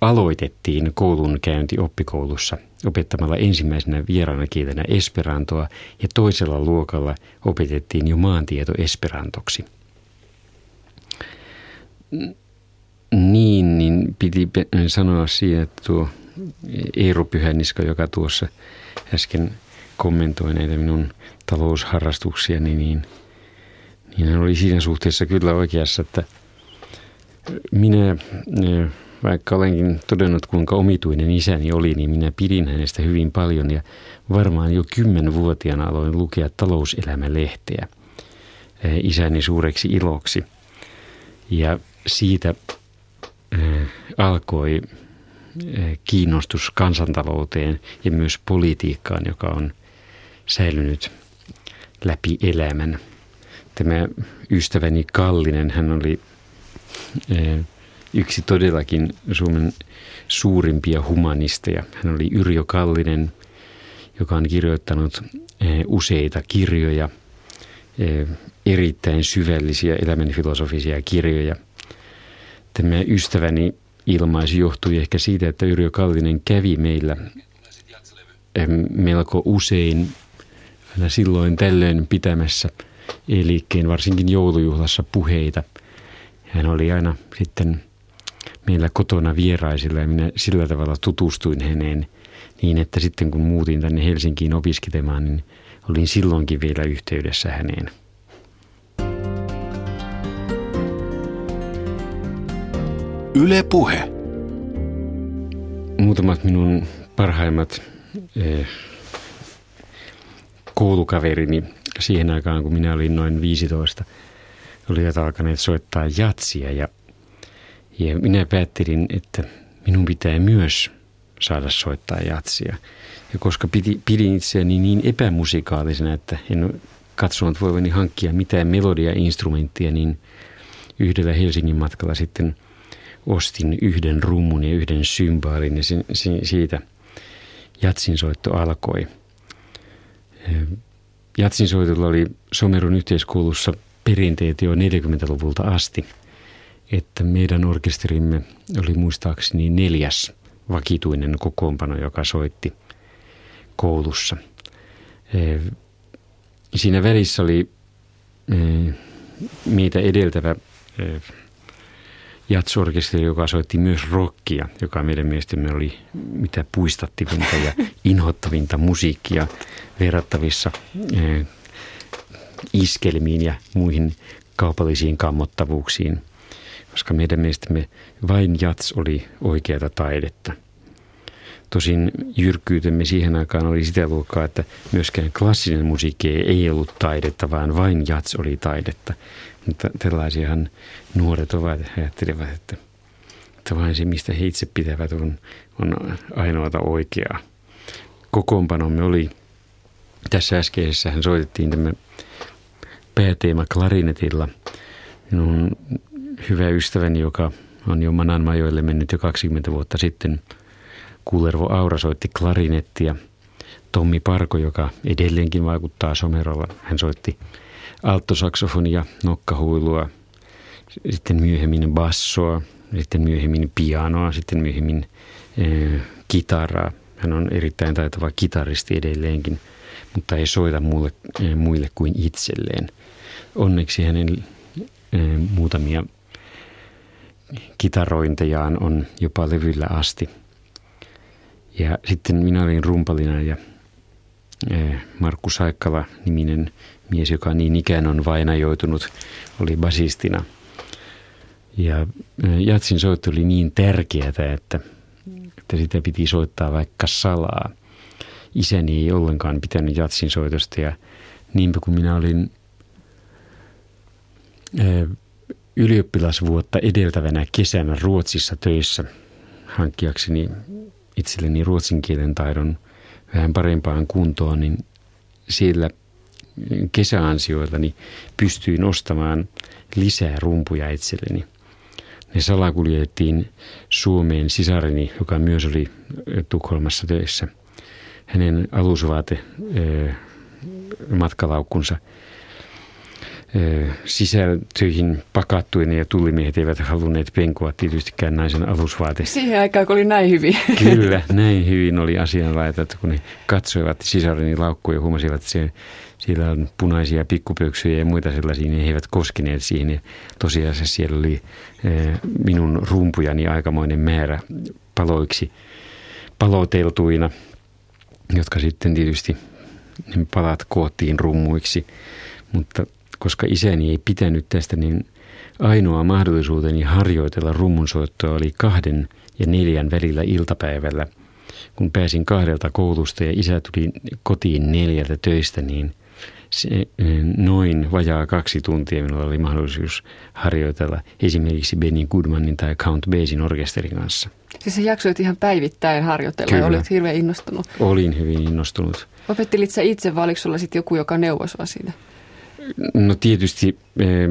aloitettiin koulunkäynti oppikoulussa opettamalla ensimmäisenä vieraana kielenä esperantoa ja toisella luokalla opetettiin jo maantieto esperantoksi. Niin, niin piti sanoa siihen, että tuo Eero Pyhäniska, joka tuossa äsken kommentoi näitä minun talousharrastuksia, niin, niin, niin hän oli siinä suhteessa kyllä oikeassa, että minä, vaikka olenkin todennut kuinka omituinen isäni oli, niin minä pidin hänestä hyvin paljon ja varmaan jo kymmenvuotiaana aloin lukea talouselämälehteä isäni suureksi iloksi. Ja siitä äh, alkoi äh, kiinnostus kansantalouteen ja myös politiikkaan, joka on säilynyt läpi elämän. Tämä ystäväni Kallinen, hän oli yksi todellakin Suomen suurimpia humanisteja. Hän oli Yrjö Kallinen, joka on kirjoittanut useita kirjoja, erittäin syvällisiä elämänfilosofisia kirjoja – Tämä ystäväni ilmaisu johtui ehkä siitä, että Yrjö Kallinen kävi meillä melko usein silloin tällöin pitämässä elikkeen, varsinkin joulujuhlassa puheita. Hän oli aina sitten meillä kotona vieraisilla ja minä sillä tavalla tutustuin häneen niin, että sitten kun muutin tänne Helsinkiin opiskelemaan, niin olin silloinkin vielä yhteydessä häneen. Yle Puhe. Muutamat minun parhaimmat eh, koulukaverini siihen aikaan, kun minä olin noin 15, olivat alkaneet soittaa jatsia ja, ja minä päättelin, että minun pitää myös saada soittaa jatsia. Ja koska piti, pidin itseäni niin epämusikaalisena, että en katsonut voivani hankkia mitään melodia-instrumenttia, niin yhdellä Helsingin matkalla sitten – ostin yhden rummun ja yhden symbaalin ja siitä jatsinsoitto alkoi. Jatsinsoitolla oli Somerun yhteiskoulussa perinteet jo 40-luvulta asti, että meidän orkesterimme oli muistaakseni neljäs vakituinen kokoonpano, joka soitti koulussa. Siinä välissä oli meitä edeltävä jatsorkesteri, joka soitti myös rockia, joka meidän mielestämme oli mitä puistattivinta ja inhottavinta musiikkia verrattavissa iskelmiin ja muihin kaupallisiin kammottavuuksiin, koska meidän mielestämme vain jats oli oikeata taidetta. Tosin jyrkkyytemme siihen aikaan oli sitä luokkaa, että myöskään klassinen musiikki ei ollut taidetta, vaan vain jats oli taidetta. Mutta tällaisiahan nuoret ovat ajattelevat, että, että vain se, mistä he itse pitävät, on, on ainoata oikeaa. Kokoonpanomme oli, tässä äskeisessä hän soitettiin tämä pääteema klarinetilla. Minun hyvä ystäväni, joka on jo Mananmajoille mennyt jo 20 vuotta sitten, Kuulervo Aura soitti klarinettia. Tommi Parko, joka edelleenkin vaikuttaa somerolla, hän soitti alttosaksofonia, nokkahuilua, sitten myöhemmin bassoa, sitten myöhemmin pianoa, sitten myöhemmin äh, kitaraa. Hän on erittäin taitava kitaristi edelleenkin, mutta ei soita muille, äh, muille kuin itselleen. Onneksi hänen äh, muutamia kitarointejaan on jopa levyllä asti. Ja sitten minä olin rumpalina ja Markku Saikkala niminen mies, joka niin ikään on vainajoitunut, oli basistina. Ja jatsin soitto oli niin tärkeää, että, että sitä piti soittaa vaikka salaa. Isäni ei ollenkaan pitänyt jatsin soitosta ja niinpä kun minä olin ylioppilasvuotta edeltävänä kesänä Ruotsissa töissä hankkiakseni itselleni ruotsin kielen taidon vähän parempaan kuntoon, niin siellä kesäansioillani pystyin ostamaan lisää rumpuja itselleni. Ne salakuljettiin Suomeen sisareni, joka myös oli Tukholmassa töissä. Hänen alusvaate matkalaukkunsa sisältöihin pakattuina ja tullimiehet eivät halunneet penkoa tietystikään naisen alusvaate. Siihen aikaan, kun oli näin hyvin. Kyllä, näin hyvin oli asianlaita, kun ne katsoivat sisareni laukkuja ja huomasivat, että se, siellä on punaisia pikkupöksyjä ja muita sellaisia, niin he eivät koskineet siihen. Ja tosiasiassa siellä oli minun rumpujani aikamoinen määrä paloiksi paloteltuina, jotka sitten tietysti ne palat koottiin rummuiksi. Mutta koska isäni ei pitänyt tästä, niin ainoa mahdollisuuteni harjoitella rummunsoittoa oli kahden ja neljän välillä iltapäivällä. Kun pääsin kahdelta koulusta ja isä tuli kotiin neljältä töistä, niin se, eh, noin vajaa kaksi tuntia minulla oli mahdollisuus harjoitella esimerkiksi Benny Goodmanin tai Count Bassin orkesterin kanssa. Siis sä jaksoit ihan päivittäin harjoitella Kyllä. ja olit hirveän innostunut. Olin hyvin innostunut. Opettelit sä itse vai oliko sulla sitten joku, joka neuvoi sua siinä? No tietysti eh,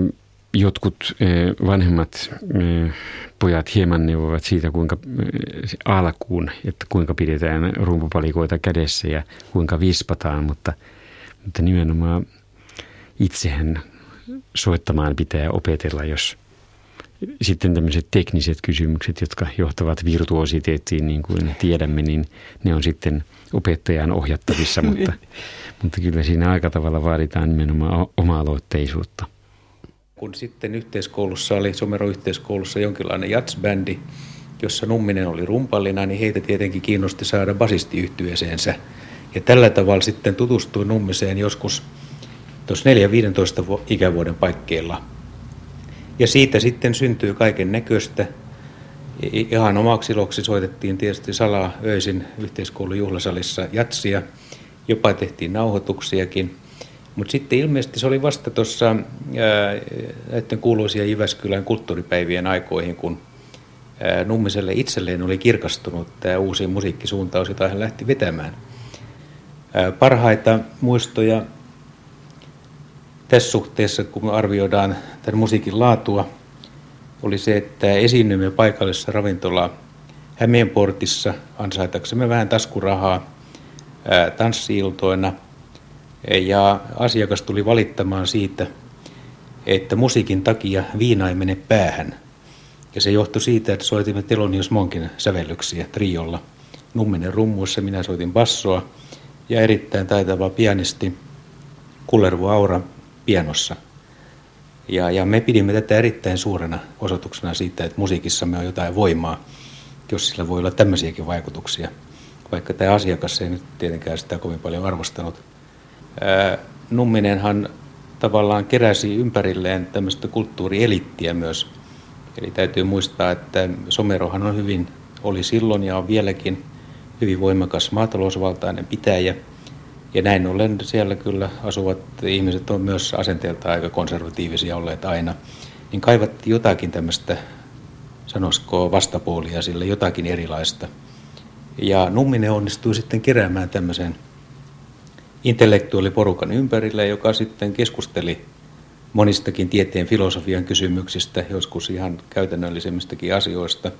jotkut eh, vanhemmat eh, pojat hieman neuvovat siitä, kuinka alkuun, että kuinka pidetään rumpupalikoita kädessä ja kuinka vispataan, mutta, mutta nimenomaan itsehän soittamaan pitää opetella, jos sitten tämmöiset tekniset kysymykset, jotka johtavat virtuositeettiin, niin kuin tiedämme, niin ne on sitten opettajan ohjattavissa, mutta mutta kyllä siinä aika tavalla vaaditaan nimenomaan oma-aloitteisuutta. Kun sitten yhteiskoulussa oli, Somero yhteiskoulussa jonkinlainen jatsbändi, jossa Numminen oli rumpallina, niin heitä tietenkin kiinnosti saada basistiyhtyeeseensä. Ja tällä tavalla sitten tutustui Nummiseen joskus tuossa 4-15 ikävuoden paikkeilla. Ja siitä sitten syntyy kaiken näköistä. Ihan omaksi iloksi soitettiin tietysti salaa öisin yhteiskoulun juhlasalissa jatsia – jopa tehtiin nauhoituksiakin. Mutta sitten ilmeisesti se oli vasta tuossa näiden kuuluisia Jyväskylän kulttuuripäivien aikoihin, kun ää, Nummiselle itselleen oli kirkastunut tämä uusi musiikkisuuntaus, jota hän lähti vetämään. Ää, parhaita muistoja tässä suhteessa, kun arvioidaan tämän musiikin laatua, oli se, että esiinnymme paikallisessa ravintola Hämeenportissa ansaitaksemme vähän taskurahaa – tanssiiltoina ja asiakas tuli valittamaan siitä, että musiikin takia viina ei mene päähän. Ja se johtui siitä, että soitimme Telonius Monkin sävellyksiä triolla. Numminen rummuissa, minä soitin bassoa ja erittäin taitava pianisti Kullervu Aura pianossa. Ja, ja me pidimme tätä erittäin suurena osoituksena siitä, että musiikissamme on jotain voimaa, jos sillä voi olla tämmöisiäkin vaikutuksia vaikka tämä asiakas ei nyt tietenkään sitä kovin paljon arvostanut. Ää, Numminenhan tavallaan keräsi ympärilleen tämmöistä kulttuurielittiä myös. Eli täytyy muistaa, että Somerohan on hyvin, oli silloin ja on vieläkin hyvin voimakas maatalousvaltainen pitäjä. Ja näin ollen siellä kyllä asuvat ihmiset on myös asenteelta aika konservatiivisia olleet aina. Niin kaivattiin jotakin tämmöistä, sanoisiko vastapuolia sille, jotakin erilaista. Ja Numminen onnistui sitten keräämään tämmöisen intellektuaaliporukan ympärille, joka sitten keskusteli monistakin tieteen filosofian kysymyksistä, joskus ihan käytännöllisemmistäkin asioista.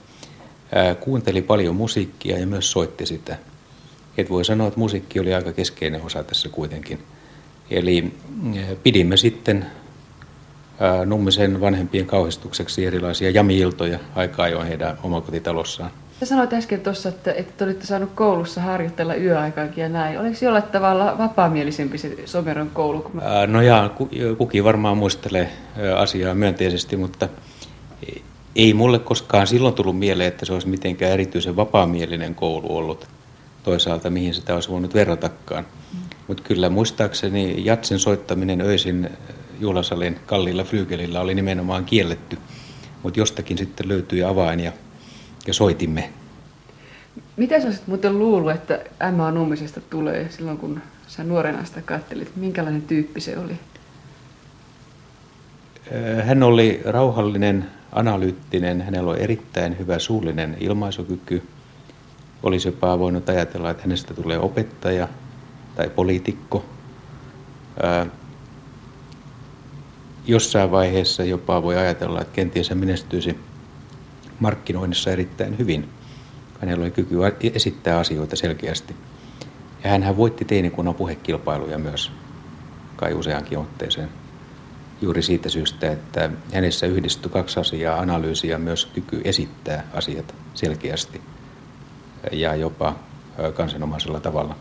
Kuunteli paljon musiikkia ja myös soitti sitä. Et voi sanoa, että musiikki oli aika keskeinen osa tässä kuitenkin. Eli pidimme sitten ää, Nummisen vanhempien kauhistukseksi erilaisia jamiiltoja aikaa ajoin heidän omakotitalossaan. Sä sanoit äsken tuossa, että, että olitte saanut koulussa harjoitella yöaikaankin ja näin. Oliko jollain tavalla vapaamielisempi se Someron koulu? Mä... No ja kukin varmaan muistelee asiaa myönteisesti, mutta ei mulle koskaan silloin tullut mieleen, että se olisi mitenkään erityisen vapaamielinen koulu ollut toisaalta, mihin sitä olisi voinut verratakaan. Mm. Mutta kyllä muistaakseni jatsen soittaminen öisin juhlasalin kalliilla flyygelillä oli nimenomaan kielletty, mutta jostakin sitten löytyi avain ja ja soitimme. Mitä sä olisit muuten luullut, että Emma Nummisesta tulee silloin, kun sä nuorena sitä kattelit? Minkälainen tyyppi se oli? Hän oli rauhallinen, analyyttinen, hänellä oli erittäin hyvä suullinen ilmaisukyky. Olisi jopa voinut ajatella, että hänestä tulee opettaja tai poliitikko. jossain vaiheessa jopa voi ajatella, että kenties hän menestyisi markkinoinnissa erittäin hyvin. Hänellä oli kyky esittää asioita selkeästi. Ja hän voitti teinikunnan puhekilpailuja myös kai useankin otteeseen. Juuri siitä syystä, että hänessä yhdistyi kaksi asiaa, analyysi ja myös kyky esittää asiat selkeästi ja jopa kansanomaisella tavalla.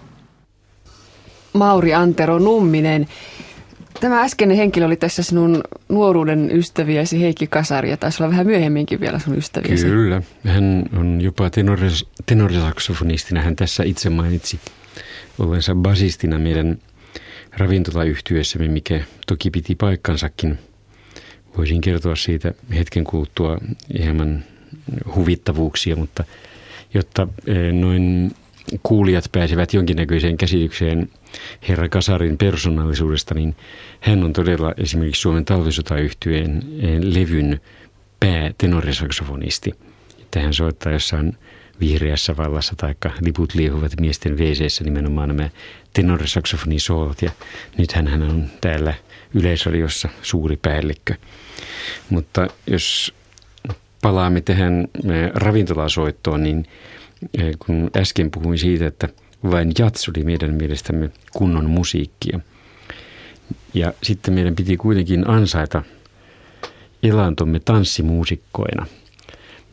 Mauri Antero Numminen, Tämä äskeinen henkilö oli tässä sinun nuoruuden ystäviäsi Heikki Kasari ja taisi olla vähän myöhemminkin vielä sun ystäviäsi. Kyllä, hän on jopa tenoris, tenorisaksofonistina. Hän tässä itse mainitsi ollensa basistina meidän ravintolayhtyessämme, mikä toki piti paikkansakin. Voisin kertoa siitä hetken kuluttua hieman huvittavuuksia, mutta jotta eh, noin kuulijat pääsevät jonkinnäköiseen käsitykseen herra Kasarin persoonallisuudesta, niin hän on todella esimerkiksi Suomen talvisotayhtyeen eh, levyn päätenorisaksofonisti. Että hän soittaa jossain vihreässä vallassa tai liput liehuvat miesten wc nimenomaan nämä tenorisaksofonisoolat ja nythän hän on täällä Yleisradiossa suuri päällikkö. Mutta jos palaamme tähän ravintolasoittoon, niin kun äsken puhuin siitä, että vain jats oli meidän mielestämme kunnon musiikkia. Ja sitten meidän piti kuitenkin ansaita elantomme tanssimuusikkoina.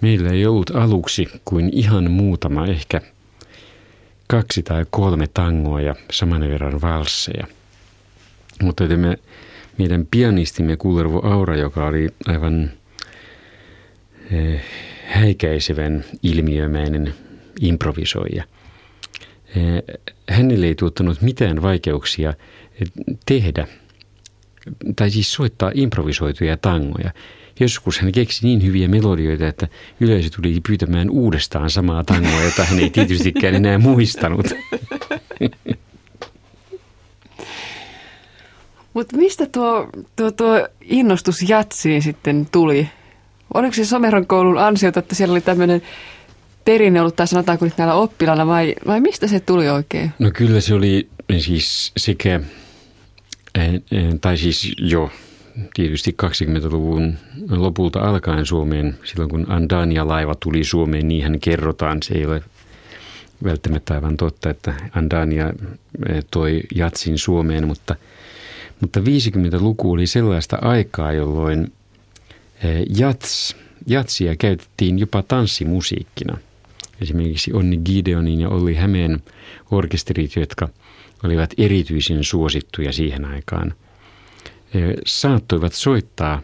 Meillä ei ollut aluksi kuin ihan muutama, ehkä kaksi tai kolme tangoa ja saman verran valsseja. Mutta me, meidän pianistimme Kullervo Aura, joka oli aivan häikäisevän ilmiömäinen improvisoija. Hänelle ei tuottanut mitään vaikeuksia tehdä tai siis soittaa improvisoituja tangoja. Joskus hän keksi niin hyviä melodioita, että yleisö tuli pyytämään uudestaan samaa tangoa, jota hän ei tietystikään enää muistanut. Mutta mistä tuo, tuo, tuo innostus jatsiin sitten tuli? Oliko se Someron koulun ansiota, että siellä oli tämmöinen perinne ollut, tai sanotaanko nyt näillä oppilalla, vai, vai mistä se tuli oikein? No kyllä se oli siis sekä, eh, eh, tai siis jo tietysti 20-luvun lopulta alkaen Suomeen, silloin kun Andania-laiva tuli Suomeen, niin hän kerrotaan, se ei ole välttämättä aivan totta, että Andania eh, toi jatsin Suomeen, mutta, mutta 50-luku oli sellaista aikaa, jolloin jats, jatsia käytettiin jopa tanssimusiikkina esimerkiksi Onni Gideonin ja Olli Hämeen orkesterit, jotka olivat erityisen suosittuja siihen aikaan, saattoivat soittaa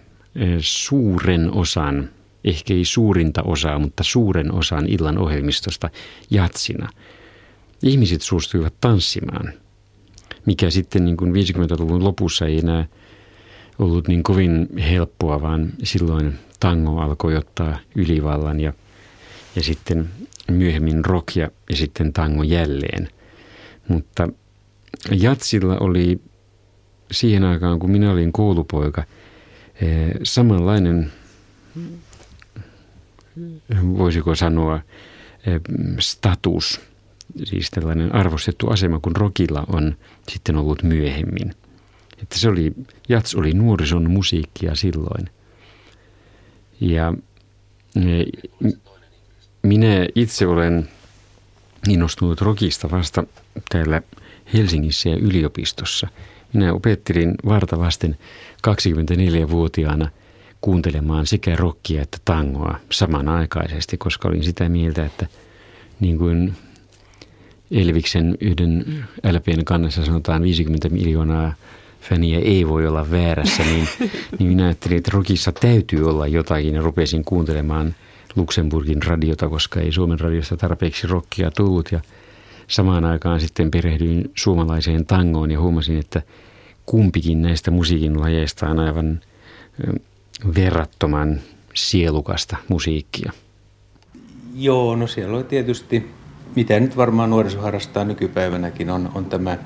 suuren osan, ehkä ei suurinta osaa, mutta suuren osan illan ohjelmistosta jatsina. Ihmiset suostuivat tanssimaan, mikä sitten niin kuin 50-luvun lopussa ei enää ollut niin kovin helppoa, vaan silloin tango alkoi ottaa ylivallan ja ja sitten myöhemmin rock ja, ja sitten tango jälleen. Mutta jatsilla oli siihen aikaan, kun minä olin koulupoika, eh, samanlainen, voisiko sanoa, eh, status, siis tällainen arvostettu asema, kun rockilla on sitten ollut myöhemmin. Että se oli, jats oli nuorison musiikkia silloin. Ja eh, minä itse olen innostunut rockista vasta täällä Helsingissä ja yliopistossa. Minä opettelin vartavasten 24-vuotiaana kuuntelemaan sekä rockia että tangoa samanaikaisesti, koska olin sitä mieltä, että niin kuin Elviksen yhden LPn kannassa sanotaan 50 miljoonaa fäniä ei voi olla väärässä, niin, niin minä ajattelin, että rockissa täytyy olla jotakin ja rupesin kuuntelemaan Luxemburgin radiota, koska ei Suomen radiosta tarpeeksi rockia tullut ja samaan aikaan sitten perehdyin suomalaiseen tangoon ja huomasin, että kumpikin näistä musiikin lajeista on aivan verrattoman sielukasta musiikkia. Joo, no siellä on tietysti, mitä nyt varmaan nuoriso harrastaa nykypäivänäkin, on, on tämä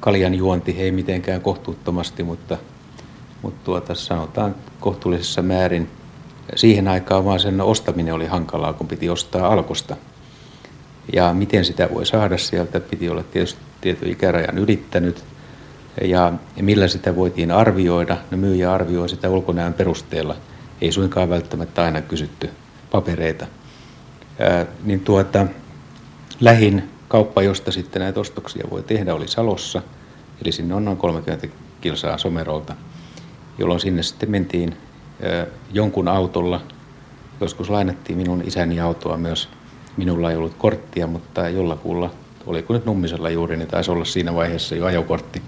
kaljan juonti, ei mitenkään kohtuuttomasti, mutta, mutta tuota, sanotaan kohtuullisessa määrin. Siihen aikaan vaan sen ostaminen oli hankalaa, kun piti ostaa alkosta – ja miten sitä voi saada sieltä, piti olla tietysti tietyn ikärajan ylittänyt ja millä sitä voitiin arvioida. No myyjä arvioi sitä ulkonäön perusteella, ei suinkaan välttämättä aina kysytty papereita. Ää, niin tuota, lähin kauppa, josta sitten näitä ostoksia voi tehdä, oli Salossa, eli sinne on noin 30 kilsaa somerolta, jolloin sinne sitten mentiin jonkun autolla. Joskus lainattiin minun isäni autoa myös Minulla ei ollut korttia, mutta jollakulla, oliko nyt Nummisella juuri, niin taisi olla siinä vaiheessa jo ajokortti.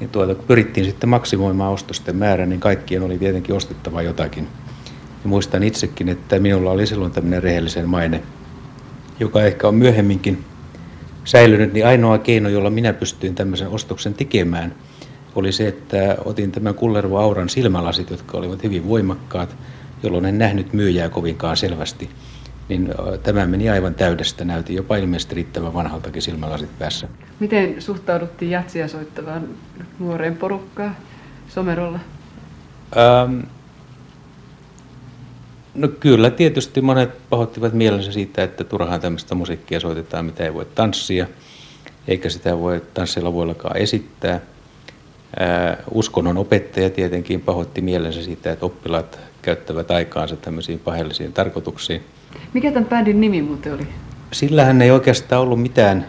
Niin tuota, kun pyrittiin sitten maksimoimaan ostosten määrä, niin kaikkien oli tietenkin ostettava jotakin. Ja muistan itsekin, että minulla oli silloin tämmöinen rehellisen maine, joka ehkä on myöhemminkin säilynyt, niin ainoa keino, jolla minä pystyin tämmöisen ostoksen tekemään, oli se, että otin tämän Kullervo Auran silmälasit, jotka olivat hyvin voimakkaat, jolloin en nähnyt myyjää kovinkaan selvästi niin tämä meni aivan täydestä. Näytti jopa ilmeisesti riittävän vanhaltakin silmälasit päässä. Miten suhtauduttiin jatsia soittavaan nuoreen porukkaan Somerolla? Ähm, no kyllä, tietysti monet pahoittivat mielensä siitä, että turhaan tämmöistä musiikkia soitetaan, mitä ei voi tanssia, eikä sitä voi tanssilla voillakaan esittää. Uskonnon opettaja tietenkin pahoitti mielensä siitä, että oppilaat käyttävät aikaansa tämmöisiin pahellisiin tarkoituksiin. Mikä tämän bändin nimi muuten oli? Sillähän ei oikeastaan ollut mitään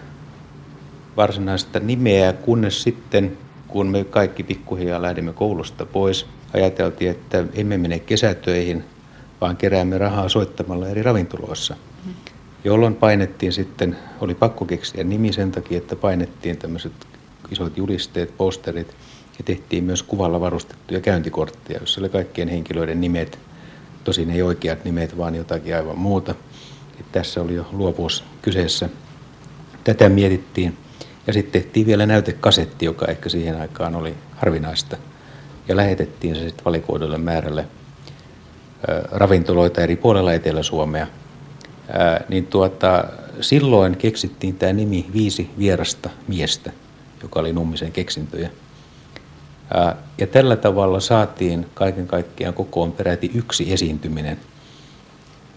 varsinaista nimeä, kunnes sitten, kun me kaikki pikkuhiljaa lähdimme koulusta pois, ajateltiin, että emme mene kesätöihin, vaan keräämme rahaa soittamalla eri ravintoloissa. Jolloin painettiin sitten, oli pakko keksiä nimi sen takia, että painettiin tämmöiset isot julisteet, posterit ja tehtiin myös kuvalla varustettuja käyntikortteja, joissa oli kaikkien henkilöiden nimet – Tosin ei oikeat nimet, vaan jotakin aivan muuta. Et tässä oli jo luovuus kyseessä. Tätä mietittiin. Ja sitten tehtiin vielä näytekasetti, joka ehkä siihen aikaan oli harvinaista. Ja lähetettiin se sitten valikoidulle määrälle ravintoloita eri puolella Etelä-Suomea. niin tuota, silloin keksittiin tämä nimi Viisi vierasta miestä, joka oli Nummisen keksintöjä. Ja tällä tavalla saatiin kaiken kaikkiaan kokoon peräti yksi esiintyminen.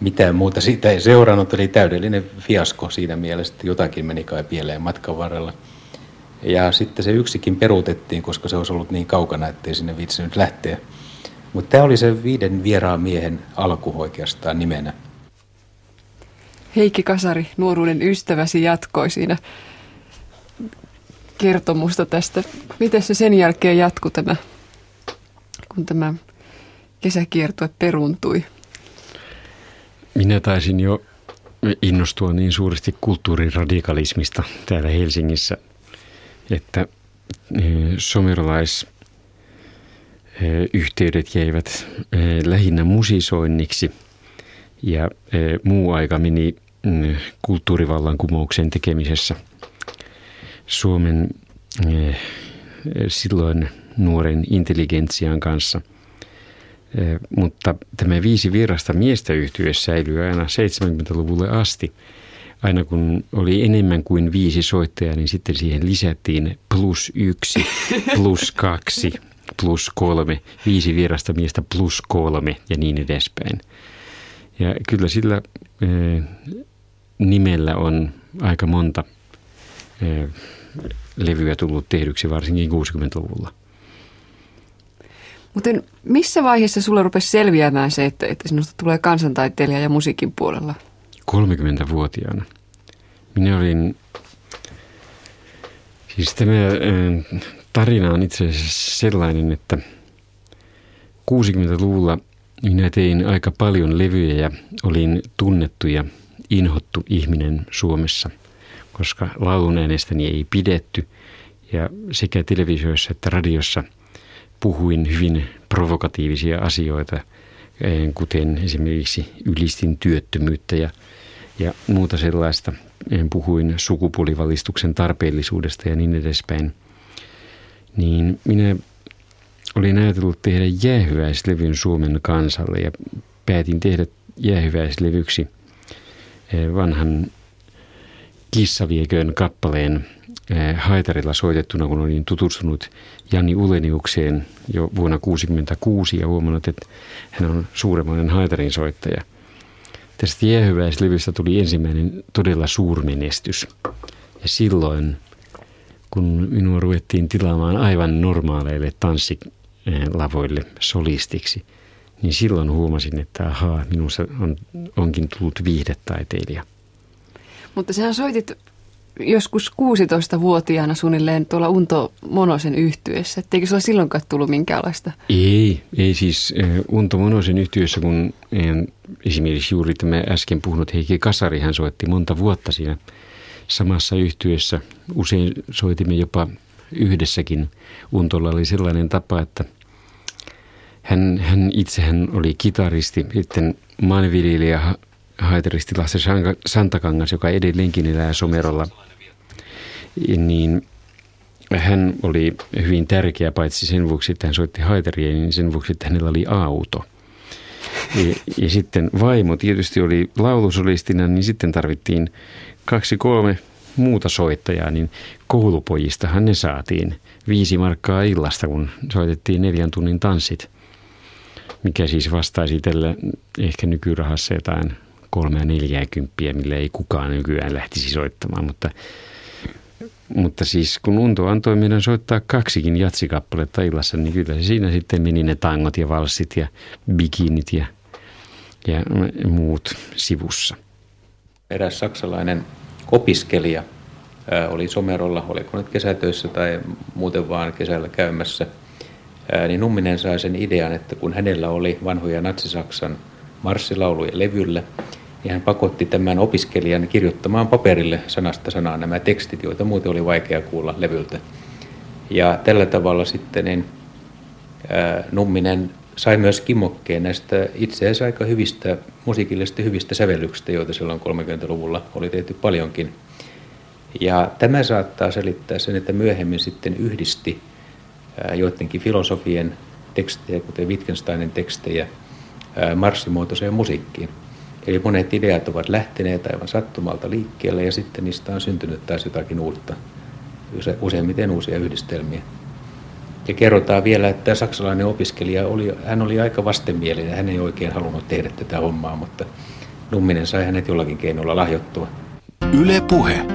Mitään muuta siitä ei seurannut, oli täydellinen fiasko siinä mielessä, että jotakin meni kai pieleen matkan varrella. Ja sitten se yksikin peruutettiin, koska se olisi ollut niin kaukana, ettei sinne viitsinyt lähteä. Mutta tämä oli se viiden vieraan miehen alku oikeastaan nimenä. Heikki Kasari, nuoruuden ystäväsi, jatkoi siinä kertomusta tästä. Miten se sen jälkeen jatkui tämä, kun tämä kesäkiertue peruuntui? Minä taisin jo innostua niin suuresti kulttuuriradikalismista täällä Helsingissä, että e, somerolais yhteydet jäivät lähinnä musisoinniksi ja muu aika meni kulttuurivallankumouksen tekemisessä – Suomen silloin nuoren intelligentsian kanssa. mutta tämä viisi virasta miestä yhtye säilyi aina 70-luvulle asti. Aina kun oli enemmän kuin viisi soittajaa, niin sitten siihen lisättiin plus yksi, plus kaksi, plus kolme, viisi virasta miestä plus kolme ja niin edespäin. Ja kyllä sillä nimellä on aika monta levyä tullut tehdyksi, varsinkin 60-luvulla. Mutta missä vaiheessa sulle rupesi selviämään se, että, että sinusta tulee kansantaiteilija ja musiikin puolella? 30-vuotiaana. Minä olin, siis tämä tarina on itse asiassa sellainen, että 60-luvulla minä tein aika paljon levyjä ja olin tunnettu ja inhottu ihminen Suomessa, koska laulun äänestäni ei pidetty ja sekä televisioissa että radiossa puhuin hyvin provokatiivisia asioita, eh, kuten esimerkiksi ylistin työttömyyttä ja, ja muuta sellaista. Puhuin sukupuolivalistuksen tarpeellisuudesta ja niin edespäin. Niin minä olin ajatellut tehdä jäähyväislevyn Suomen kansalle ja päätin tehdä jäähyväislevyksi eh, vanhan Kissavieköön kappaleen eh, haitarilla soitettuna, kun olin tutustunut Jani Uleniukseen jo vuonna 1966 ja huomannut, että hän on suuremmoinen haitarin soittaja. Tästä jäähyväislevystä tuli ensimmäinen todella suurmenestys. Ja silloin, kun minua ruvettiin tilaamaan aivan normaaleille tanssi lavoille solistiksi, niin silloin huomasin, että ahaa, minussa on, onkin tullut viihdetaiteilija. Mutta sehän soitit joskus 16-vuotiaana suunnilleen tuolla Unto Monosen yhtyessä. Etteikö sulla silloinkaan tullut minkäänlaista? Ei, ei siis Unto Monosen yhtyessä, kun esimerkiksi juuri tämä äsken puhunut Heikki Kasari, hän soitti monta vuotta siinä samassa yhtyessä. Usein soitimme jopa yhdessäkin. Untolla oli sellainen tapa, että – hän, hän itsehän oli kitaristi, sitten maanviljelijä haitaristi Lasse Santakangas, joka edelleenkin elää Somerolla. Niin hän oli hyvin tärkeä paitsi sen vuoksi, että hän soitti haitaria, niin sen vuoksi, että hänellä oli auto. Ja, ja sitten vaimo tietysti oli laulusolistina, niin sitten tarvittiin kaksi kolme muuta soittajaa, niin koulupojistahan ne saatiin. Viisi markkaa illasta, kun soitettiin neljän tunnin tanssit – mikä siis vastaisi tällä ehkä nykyrahassa jotain kolmea neljääkymppiä, millä ei kukaan nykyään lähtisi soittamaan, mutta, mutta siis kun Unto antoi meidän soittaa kaksikin jatsikappaletta illassa, niin kyllä se siinä sitten meni ne tangot ja valssit ja bikinit ja, ja muut sivussa. Eräs saksalainen opiskelija oli Somerolla, oliko nyt kesätöissä tai muuten vaan kesällä käymässä – niin Numminen sai sen idean, että kun hänellä oli vanhoja natsisaksan marssilauluja levyllä, niin hän pakotti tämän opiskelijan kirjoittamaan paperille sanasta sanaan nämä tekstit, joita muuten oli vaikea kuulla levyltä. Ja tällä tavalla sitten niin, ää, Numminen sai myös kimokkeen näistä itse asiassa aika hyvistä, musiikillisista hyvistä sävellyksistä, joita silloin 30-luvulla oli tehty paljonkin. Ja tämä saattaa selittää sen, että myöhemmin sitten yhdisti joidenkin filosofien tekstejä, kuten Wittgensteinin tekstejä, marssimuotoiseen musiikkiin. Eli monet ideat ovat lähteneet aivan sattumalta liikkeelle ja sitten niistä on syntynyt taas jotakin uutta, useimmiten uusia yhdistelmiä. Ja kerrotaan vielä, että saksalainen opiskelija oli, hän oli aika vastenmielinen, hän ei oikein halunnut tehdä tätä hommaa, mutta Numminen sai hänet jollakin keinolla lahjottua. Yle Puhe.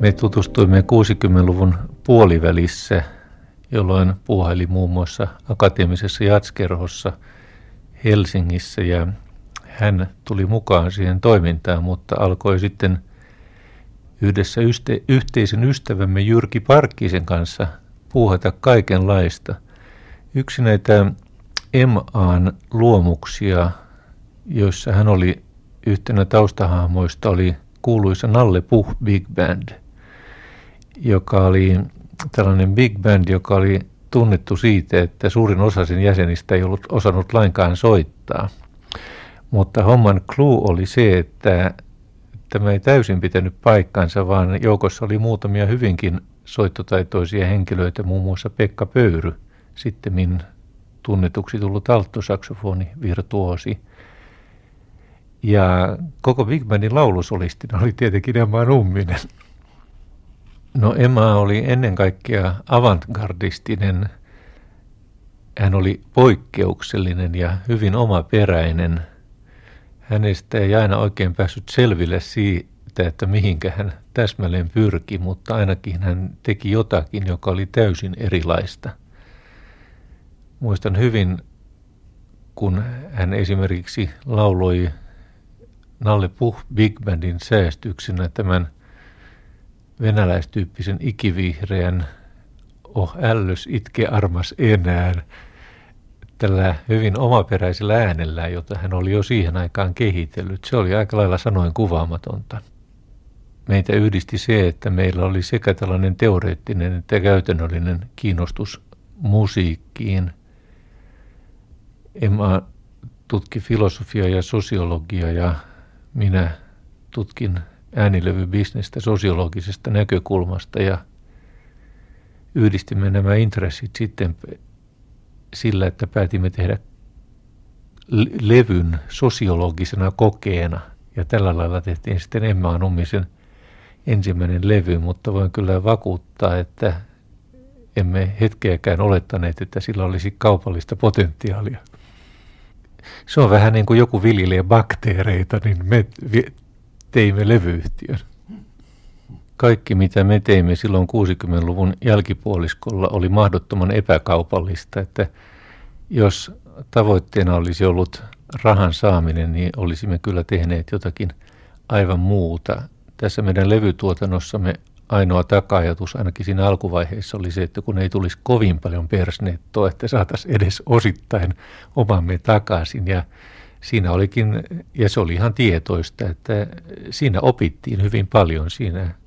Me tutustuimme 60-luvun puolivälissä, jolloin puuhaili muun muassa akateemisessa jatskerhossa Helsingissä ja hän tuli mukaan siihen toimintaan, mutta alkoi sitten yhdessä yste, yhteisen ystävämme Jyrki Parkkisen kanssa puuhata kaikenlaista. Yksi näitä MAn luomuksia, joissa hän oli yhtenä taustahahmoista, oli kuuluisa Nalle Puh Big Band – joka oli tällainen big band, joka oli tunnettu siitä, että suurin osa sen jäsenistä ei ollut osannut lainkaan soittaa. Mutta homman clue oli se, että tämä ei täysin pitänyt paikkansa, vaan joukossa oli muutamia hyvinkin soittotaitoisia henkilöitä, muun muassa Pekka Pöyry, sitten tunnetuksi tullut alttosaksofoni virtuosi. Ja koko Big Bandin laulusolistina oli tietenkin Emma Numminen. No Emma oli ennen kaikkea avantgardistinen. Hän oli poikkeuksellinen ja hyvin omaperäinen. Hänestä ei aina oikein päässyt selville siitä, että mihinkä hän täsmälleen pyrki, mutta ainakin hän teki jotakin, joka oli täysin erilaista. Muistan hyvin, kun hän esimerkiksi lauloi Nalle Puh Big Bandin säästyksenä tämän venäläistyyppisen ikivihreän Oh ällös itke armas enää tällä hyvin omaperäisellä äänellä, jota hän oli jo siihen aikaan kehitellyt. Se oli aika lailla sanoin kuvaamatonta. Meitä yhdisti se, että meillä oli sekä tällainen teoreettinen että käytännöllinen kiinnostus musiikkiin. Emma tutki filosofiaa ja sosiologiaa ja minä tutkin äänilevybisnestä sosiologisesta näkökulmasta ja yhdistimme nämä intressit sitten sillä, että päätimme tehdä levyn sosiologisena kokeena. Ja tällä lailla tehtiin sitten Emma Nummisen ensimmäinen levy, mutta voin kyllä vakuuttaa, että emme hetkeäkään olettaneet, että sillä olisi kaupallista potentiaalia. Se on vähän niin kuin joku viljelee bakteereita, niin me teimme levyyhtiön. Kaikki, mitä me teimme silloin 60-luvun jälkipuoliskolla, oli mahdottoman epäkaupallista, että jos tavoitteena olisi ollut rahan saaminen, niin olisimme kyllä tehneet jotakin aivan muuta. Tässä meidän levytuotannossamme ainoa taka-ajatus ainakin siinä alkuvaiheessa oli se, että kun ei tulisi kovin paljon persnettoa, että saataisiin edes osittain omamme takaisin. Ja siinä olikin, ja se oli ihan tietoista, että siinä opittiin hyvin paljon, siinä,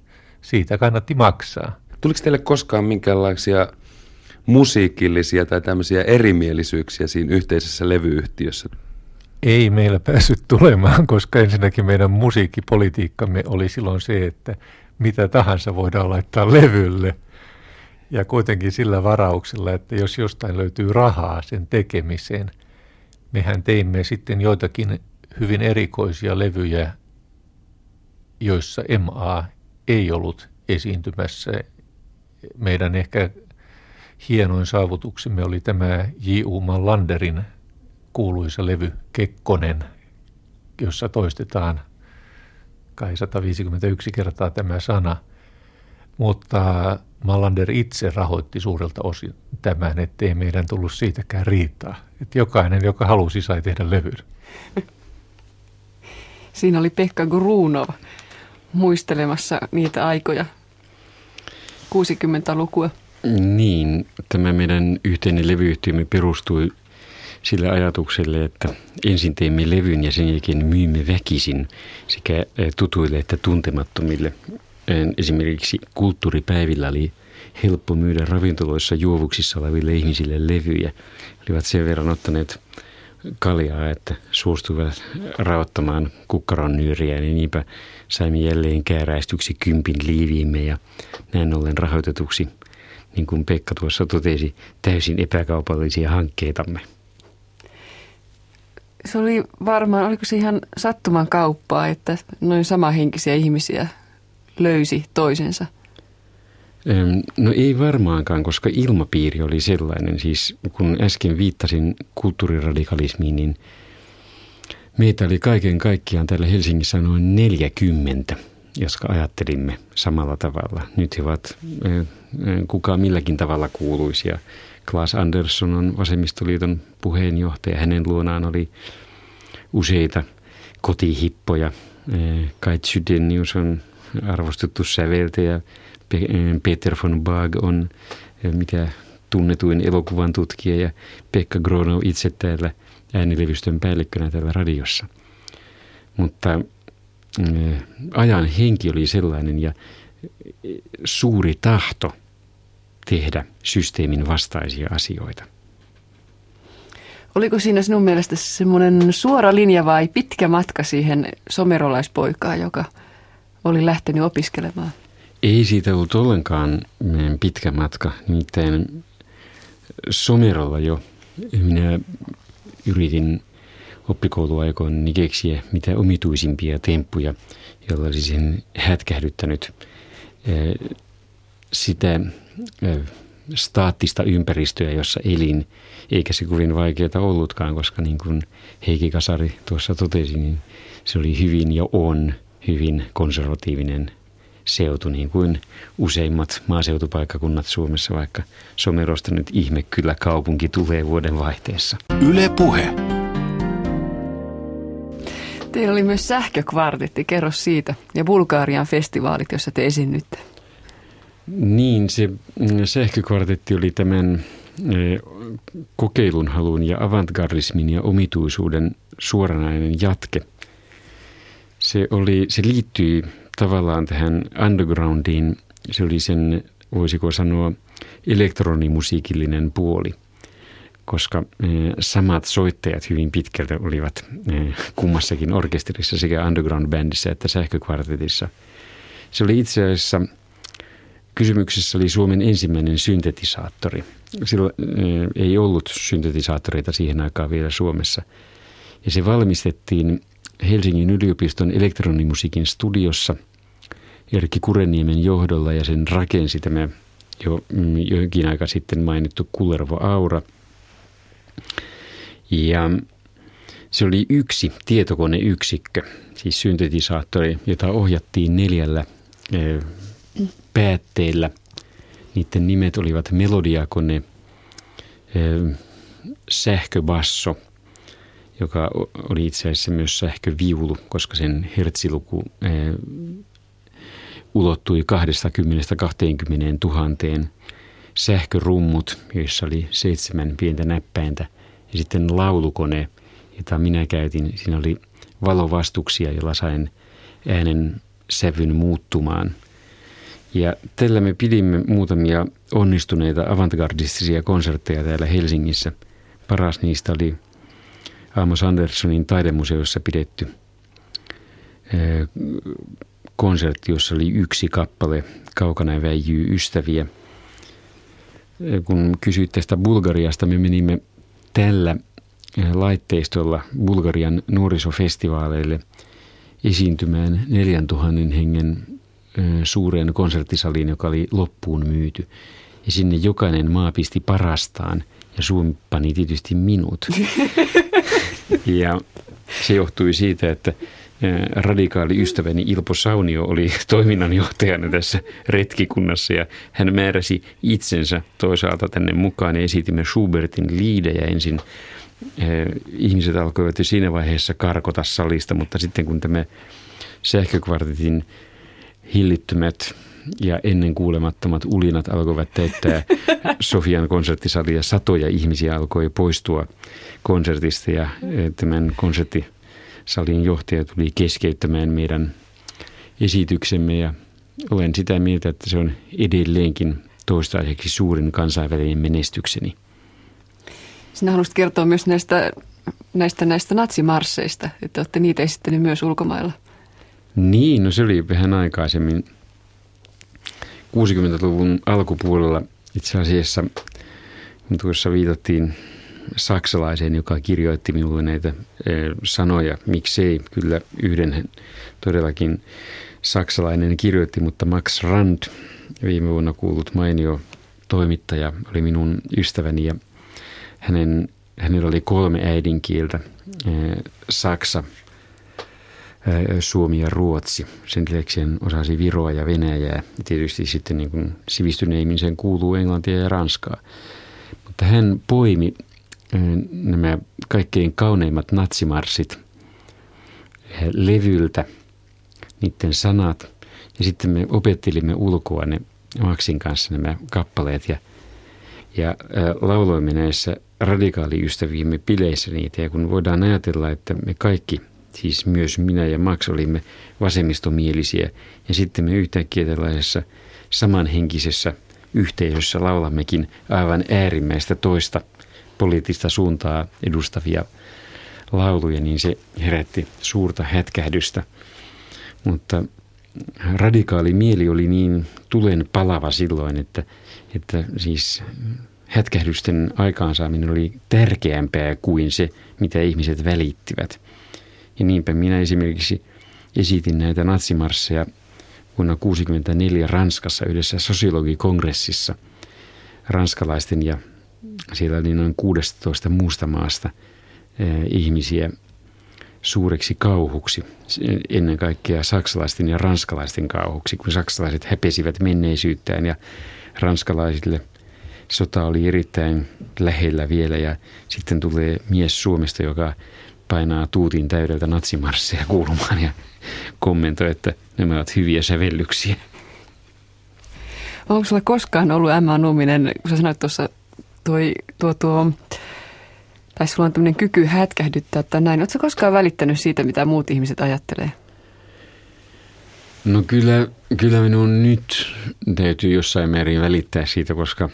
siitä kannatti maksaa. Tuliko teille koskaan minkäänlaisia musiikillisia tai tämmöisiä erimielisyyksiä siinä yhteisessä levyyhtiössä? Ei meillä päässyt tulemaan, koska ensinnäkin meidän musiikkipolitiikkamme oli silloin se, että mitä tahansa voidaan laittaa levylle. Ja kuitenkin sillä varauksella, että jos jostain löytyy rahaa sen tekemiseen, mehän teimme sitten joitakin hyvin erikoisia levyjä, joissa MA ei ollut esiintymässä. Meidän ehkä hienoin saavutuksemme oli tämä J.U. Mallanderin kuuluisa levy Kekkonen, jossa toistetaan – kai 151 kertaa tämä sana, mutta Mallander itse rahoitti suurelta osin tämän, ettei meidän tullut siitäkään riitaa. Että jokainen, joka halusi, sai tehdä levyn. Siinä oli Pekka Grunov muistelemassa niitä aikoja, 60-lukua. Niin, tämä meidän yhteinen levyyhtiömme perustui sillä ajatukselle, että ensin teemme levyn ja sen jälkeen myymme väkisin sekä eh, tutuille että tuntemattomille. Esimerkiksi kulttuuripäivillä oli helppo myydä ravintoloissa juovuksissa oleville ihmisille levyjä. Olivat sen verran ottaneet kaljaa, että suostuivat raottamaan kukkaron nyyriä, niin niinpä saimme jälleen kääräistyksi kympin liiviimme ja näin ollen rahoitetuksi, niin kuin Pekka tuossa totesi, täysin epäkaupallisia hankkeitamme se oli varmaan, oliko se ihan sattuman kauppaa, että noin samahenkisiä ihmisiä löysi toisensa? No ei varmaankaan, koska ilmapiiri oli sellainen. Siis kun äsken viittasin kulttuuriradikalismiin, niin meitä oli kaiken kaikkiaan täällä Helsingissä noin 40, jotka ajattelimme samalla tavalla. Nyt he ovat kuka milläkin tavalla kuuluisia. Klaas Andersson on vasemmistoliiton puheenjohtaja. Hänen luonaan oli useita kotihippoja. Kai Chydenius on arvostettu säveltäjä. Peter von Baag on mitä tunnetuin elokuvan tutkija ja Pekka Grono itse täällä äänilevystön päällikkönä täällä radiossa. Mutta ajan henki oli sellainen ja suuri tahto – tehdä systeemin vastaisia asioita. Oliko siinä sinun mielestä semmoinen suora linja vai pitkä matka siihen somerolaispoikaan, joka oli lähtenyt opiskelemaan? Ei siitä ollut ollenkaan pitkä matka. Nimittäin Somerolla jo minä yritin oppikouluaikoina keksiä mitä omituisimpia temppuja, joilla olisin hätkähdyttänyt sitä staattista ympäristöä, jossa elin, eikä se kovin vaikeaa ollutkaan, koska niin kuin Heikki Kasari tuossa totesi, niin se oli hyvin ja on hyvin konservatiivinen seutu, niin kuin useimmat maaseutupaikkakunnat Suomessa, vaikka somerosta nyt ihme kyllä kaupunki tulee vuoden vaihteessa. Yle Puhe. Teillä oli myös sähkökvartetti, kerro siitä, ja Bulgarian festivaalit, jossa te esiinnytte. Niin, se mm, sähkökvartetti oli tämän e, kokeilun halun ja avantgardismin ja omituisuuden suoranainen jatke. Se, oli, se liittyi tavallaan tähän undergroundiin. Se oli sen, voisiko sanoa, elektronimusiikillinen puoli, koska e, samat soittajat hyvin pitkältä olivat e, kummassakin orkesterissa sekä underground-bändissä että sähkökvartetissa. Se oli itse asiassa – Kysymyksessä oli Suomen ensimmäinen syntetisaattori. Silloin eh, ei ollut syntetisaattoreita siihen aikaan vielä Suomessa. Ja se valmistettiin Helsingin yliopiston elektronimusiikin studiossa Erkki Kureniemen johdolla ja sen rakensi tämä jo mm, jokin aika sitten mainittu Kullervo Aura. Ja se oli yksi tietokoneyksikkö, siis syntetisaattori, jota ohjattiin neljällä päätteillä. Niiden nimet olivat melodiakone, sähköbasso, joka oli itse asiassa myös sähköviulu, koska sen hertsiluku ulottui 20-20 tuhanteen. Sähkörummut, joissa oli seitsemän pientä näppäintä. Ja sitten laulukone, jota minä käytin. Siinä oli valovastuksia, joilla sain äänen sävyn muuttumaan – ja tällä me pidimme muutamia onnistuneita avantgardistisia konsertteja täällä Helsingissä. Paras niistä oli Amos Anderssonin taidemuseossa pidetty konsertti, jossa oli yksi kappale Kaukana väijyy ystäviä. Kun kysyit tästä Bulgariasta, me menimme tällä laitteistolla Bulgarian nuorisofestivaaleille esiintymään 4000 hengen suureen konserttisaliin, joka oli loppuun myyty. Ja sinne jokainen maa pisti parastaan ja Suomi pani tietysti minut. ja se johtui siitä, että radikaali ystäväni Ilpo Saunio oli toiminnanjohtajana tässä retkikunnassa ja hän määräsi itsensä toisaalta tänne mukaan ja esitimme Schubertin liidejä ensin. Ihmiset alkoivat jo siinä vaiheessa karkota salista, mutta sitten kun tämä sähkökvartetin hillittömät ja ennen kuulemattomat ulinat alkoivat täyttää Sofian konserttisalia. Satoja ihmisiä alkoi poistua konsertista ja eh, tämän konserttisalin johtaja tuli keskeyttämään meidän esityksemme ja olen sitä mieltä, että se on edelleenkin toistaiseksi suurin kansainvälinen menestykseni. Sinä haluaisit kertoa myös näistä, näistä, näistä natsimarsseista, että olette niitä esittäneet myös ulkomailla. Niin, no se oli vähän aikaisemmin 60-luvun alkupuolella itse asiassa, tuossa viitattiin saksalaiseen, joka kirjoitti minulle näitä sanoja. Miksei, kyllä yhden todellakin saksalainen kirjoitti, mutta Max Rand, viime vuonna kuullut mainio toimittaja, oli minun ystäväni ja hänen, hänellä oli kolme äidinkieltä, saksa, Suomi ja Ruotsi. Sen lisäksi hän osasi Viroa ja Venäjää. Ja tietysti sitten niin kuin sivistyneimmin sen kuuluu Englantia ja Ranskaa. Mutta hän poimi nämä kaikkein kauneimmat natsimarssit levyltä, niiden sanat. Ja sitten me opettelimme ulkoa ne Maxin kanssa nämä kappaleet ja, ja lauloimme näissä radikaaliystäviimme pileissä niitä. Ja kun voidaan ajatella, että me kaikki – siis myös minä ja Max olimme vasemmistomielisiä ja sitten me yhtäkkiä tällaisessa samanhenkisessä yhteisössä laulammekin aivan äärimmäistä toista poliittista suuntaa edustavia lauluja, niin se herätti suurta hätkähdystä. Mutta radikaali mieli oli niin tulen palava silloin, että, että siis hätkähdysten aikaansaaminen oli tärkeämpää kuin se, mitä ihmiset välittivät. Ja niinpä minä esimerkiksi esitin näitä natsimarsseja vuonna 1964 Ranskassa yhdessä sosiologikongressissa. Ranskalaisten ja siellä oli noin 16 muusta maasta eh, ihmisiä suureksi kauhuksi, ennen kaikkea saksalaisten ja ranskalaisten kauhuksi, kun saksalaiset häpesivät menneisyyttään ja ranskalaisille sota oli erittäin lähellä vielä ja sitten tulee mies Suomesta, joka painaa tuutin täydeltä natsimarsseja kuulumaan ja kommentoi, että nämä ovat hyviä sävellyksiä. Onko sulla koskaan ollut Emma Numminen, kun sä sanoit tuossa toi, tuo, tuo, tai sulla on tämmöinen kyky hätkähdyttää tai näin. Oletko koskaan välittänyt siitä, mitä muut ihmiset ajattelee? No kyllä, kyllä minun nyt täytyy jossain määrin välittää siitä, koska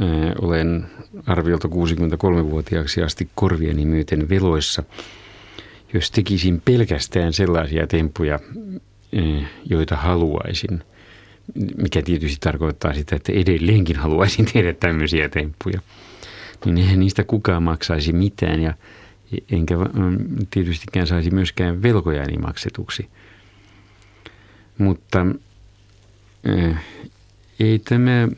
ää, olen arviolta 63-vuotiaaksi asti korvieni myöten veloissa. Jos tekisin pelkästään sellaisia temppuja, ää, joita haluaisin, mikä tietysti tarkoittaa sitä, että edelleenkin haluaisin tehdä tämmöisiä temppuja, niin eihän niistä kukaan maksaisi mitään ja enkä tietystikään saisi myöskään velkojani maksetuksi. Mutta äh, ei tämä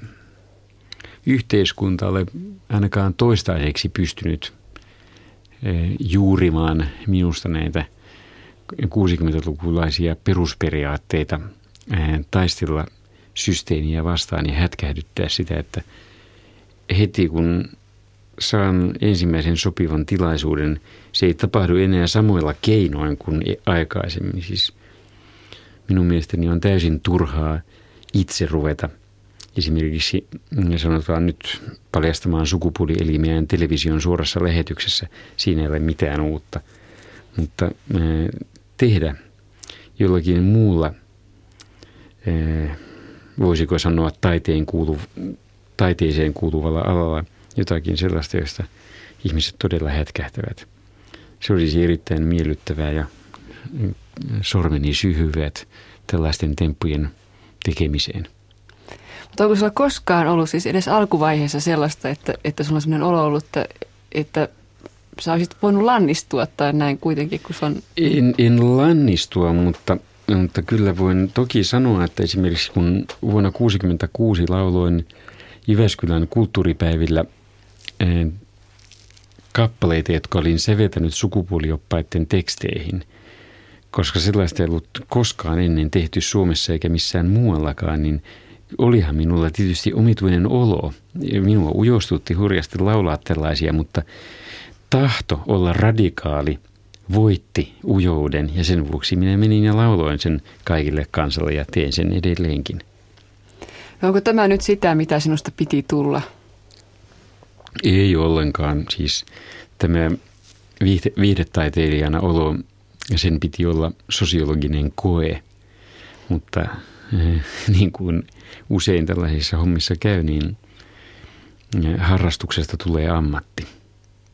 yhteiskunta ole ainakaan toistaiseksi pystynyt äh, juurimaan minusta näitä 60-lukulaisia perusperiaatteita äh, taistella systeemiä vastaan ja hätkähdyttää sitä, että heti kun saan ensimmäisen sopivan tilaisuuden, se ei tapahdu enää samoilla keinoin kuin aikaisemmin. Siis minun mielestäni on täysin turhaa itse ruveta esimerkiksi sanotaan nyt paljastamaan sukupuolielimiään television suorassa lähetyksessä. Siinä ei ole mitään uutta. Mutta tehdä jollakin muulla voisiko sanoa taiteen kuulu, taiteeseen kuuluvalla alalla jotakin sellaista, josta ihmiset todella hätkähtävät. Se olisi erittäin miellyttävää ja sormeni syhyvät tällaisten temppujen tekemiseen. Mutta onko sulla koskaan ollut siis edes alkuvaiheessa sellaista, että, että sulla on sellainen olo ollut, että, että sä olisit voinut lannistua tai näin kuitenkin, kun se on... En, en lannistua, mutta mutta kyllä voin toki sanoa, että esimerkiksi kun vuonna 1966 lauloin Jyväskylän kulttuuripäivillä eh, kappaleita, jotka olin sevetänyt sukupuolioppaiden teksteihin, koska sellaista ei ollut koskaan ennen tehty Suomessa eikä missään muuallakaan, niin olihan minulla tietysti omituinen olo. Minua ujostutti hurjasti laulaa tällaisia, mutta tahto olla radikaali – voitti ujouden ja sen vuoksi minä menin ja lauloin sen kaikille kansalle ja teen sen edelleenkin. No onko tämä nyt sitä, mitä sinusta piti tulla? Ei ollenkaan. Siis tämä viihde, viihdetaiteilijana olo, sen piti olla sosiologinen koe. Mutta äh, niin kuin usein tällaisissa hommissa käy, niin eh, harrastuksesta tulee ammatti.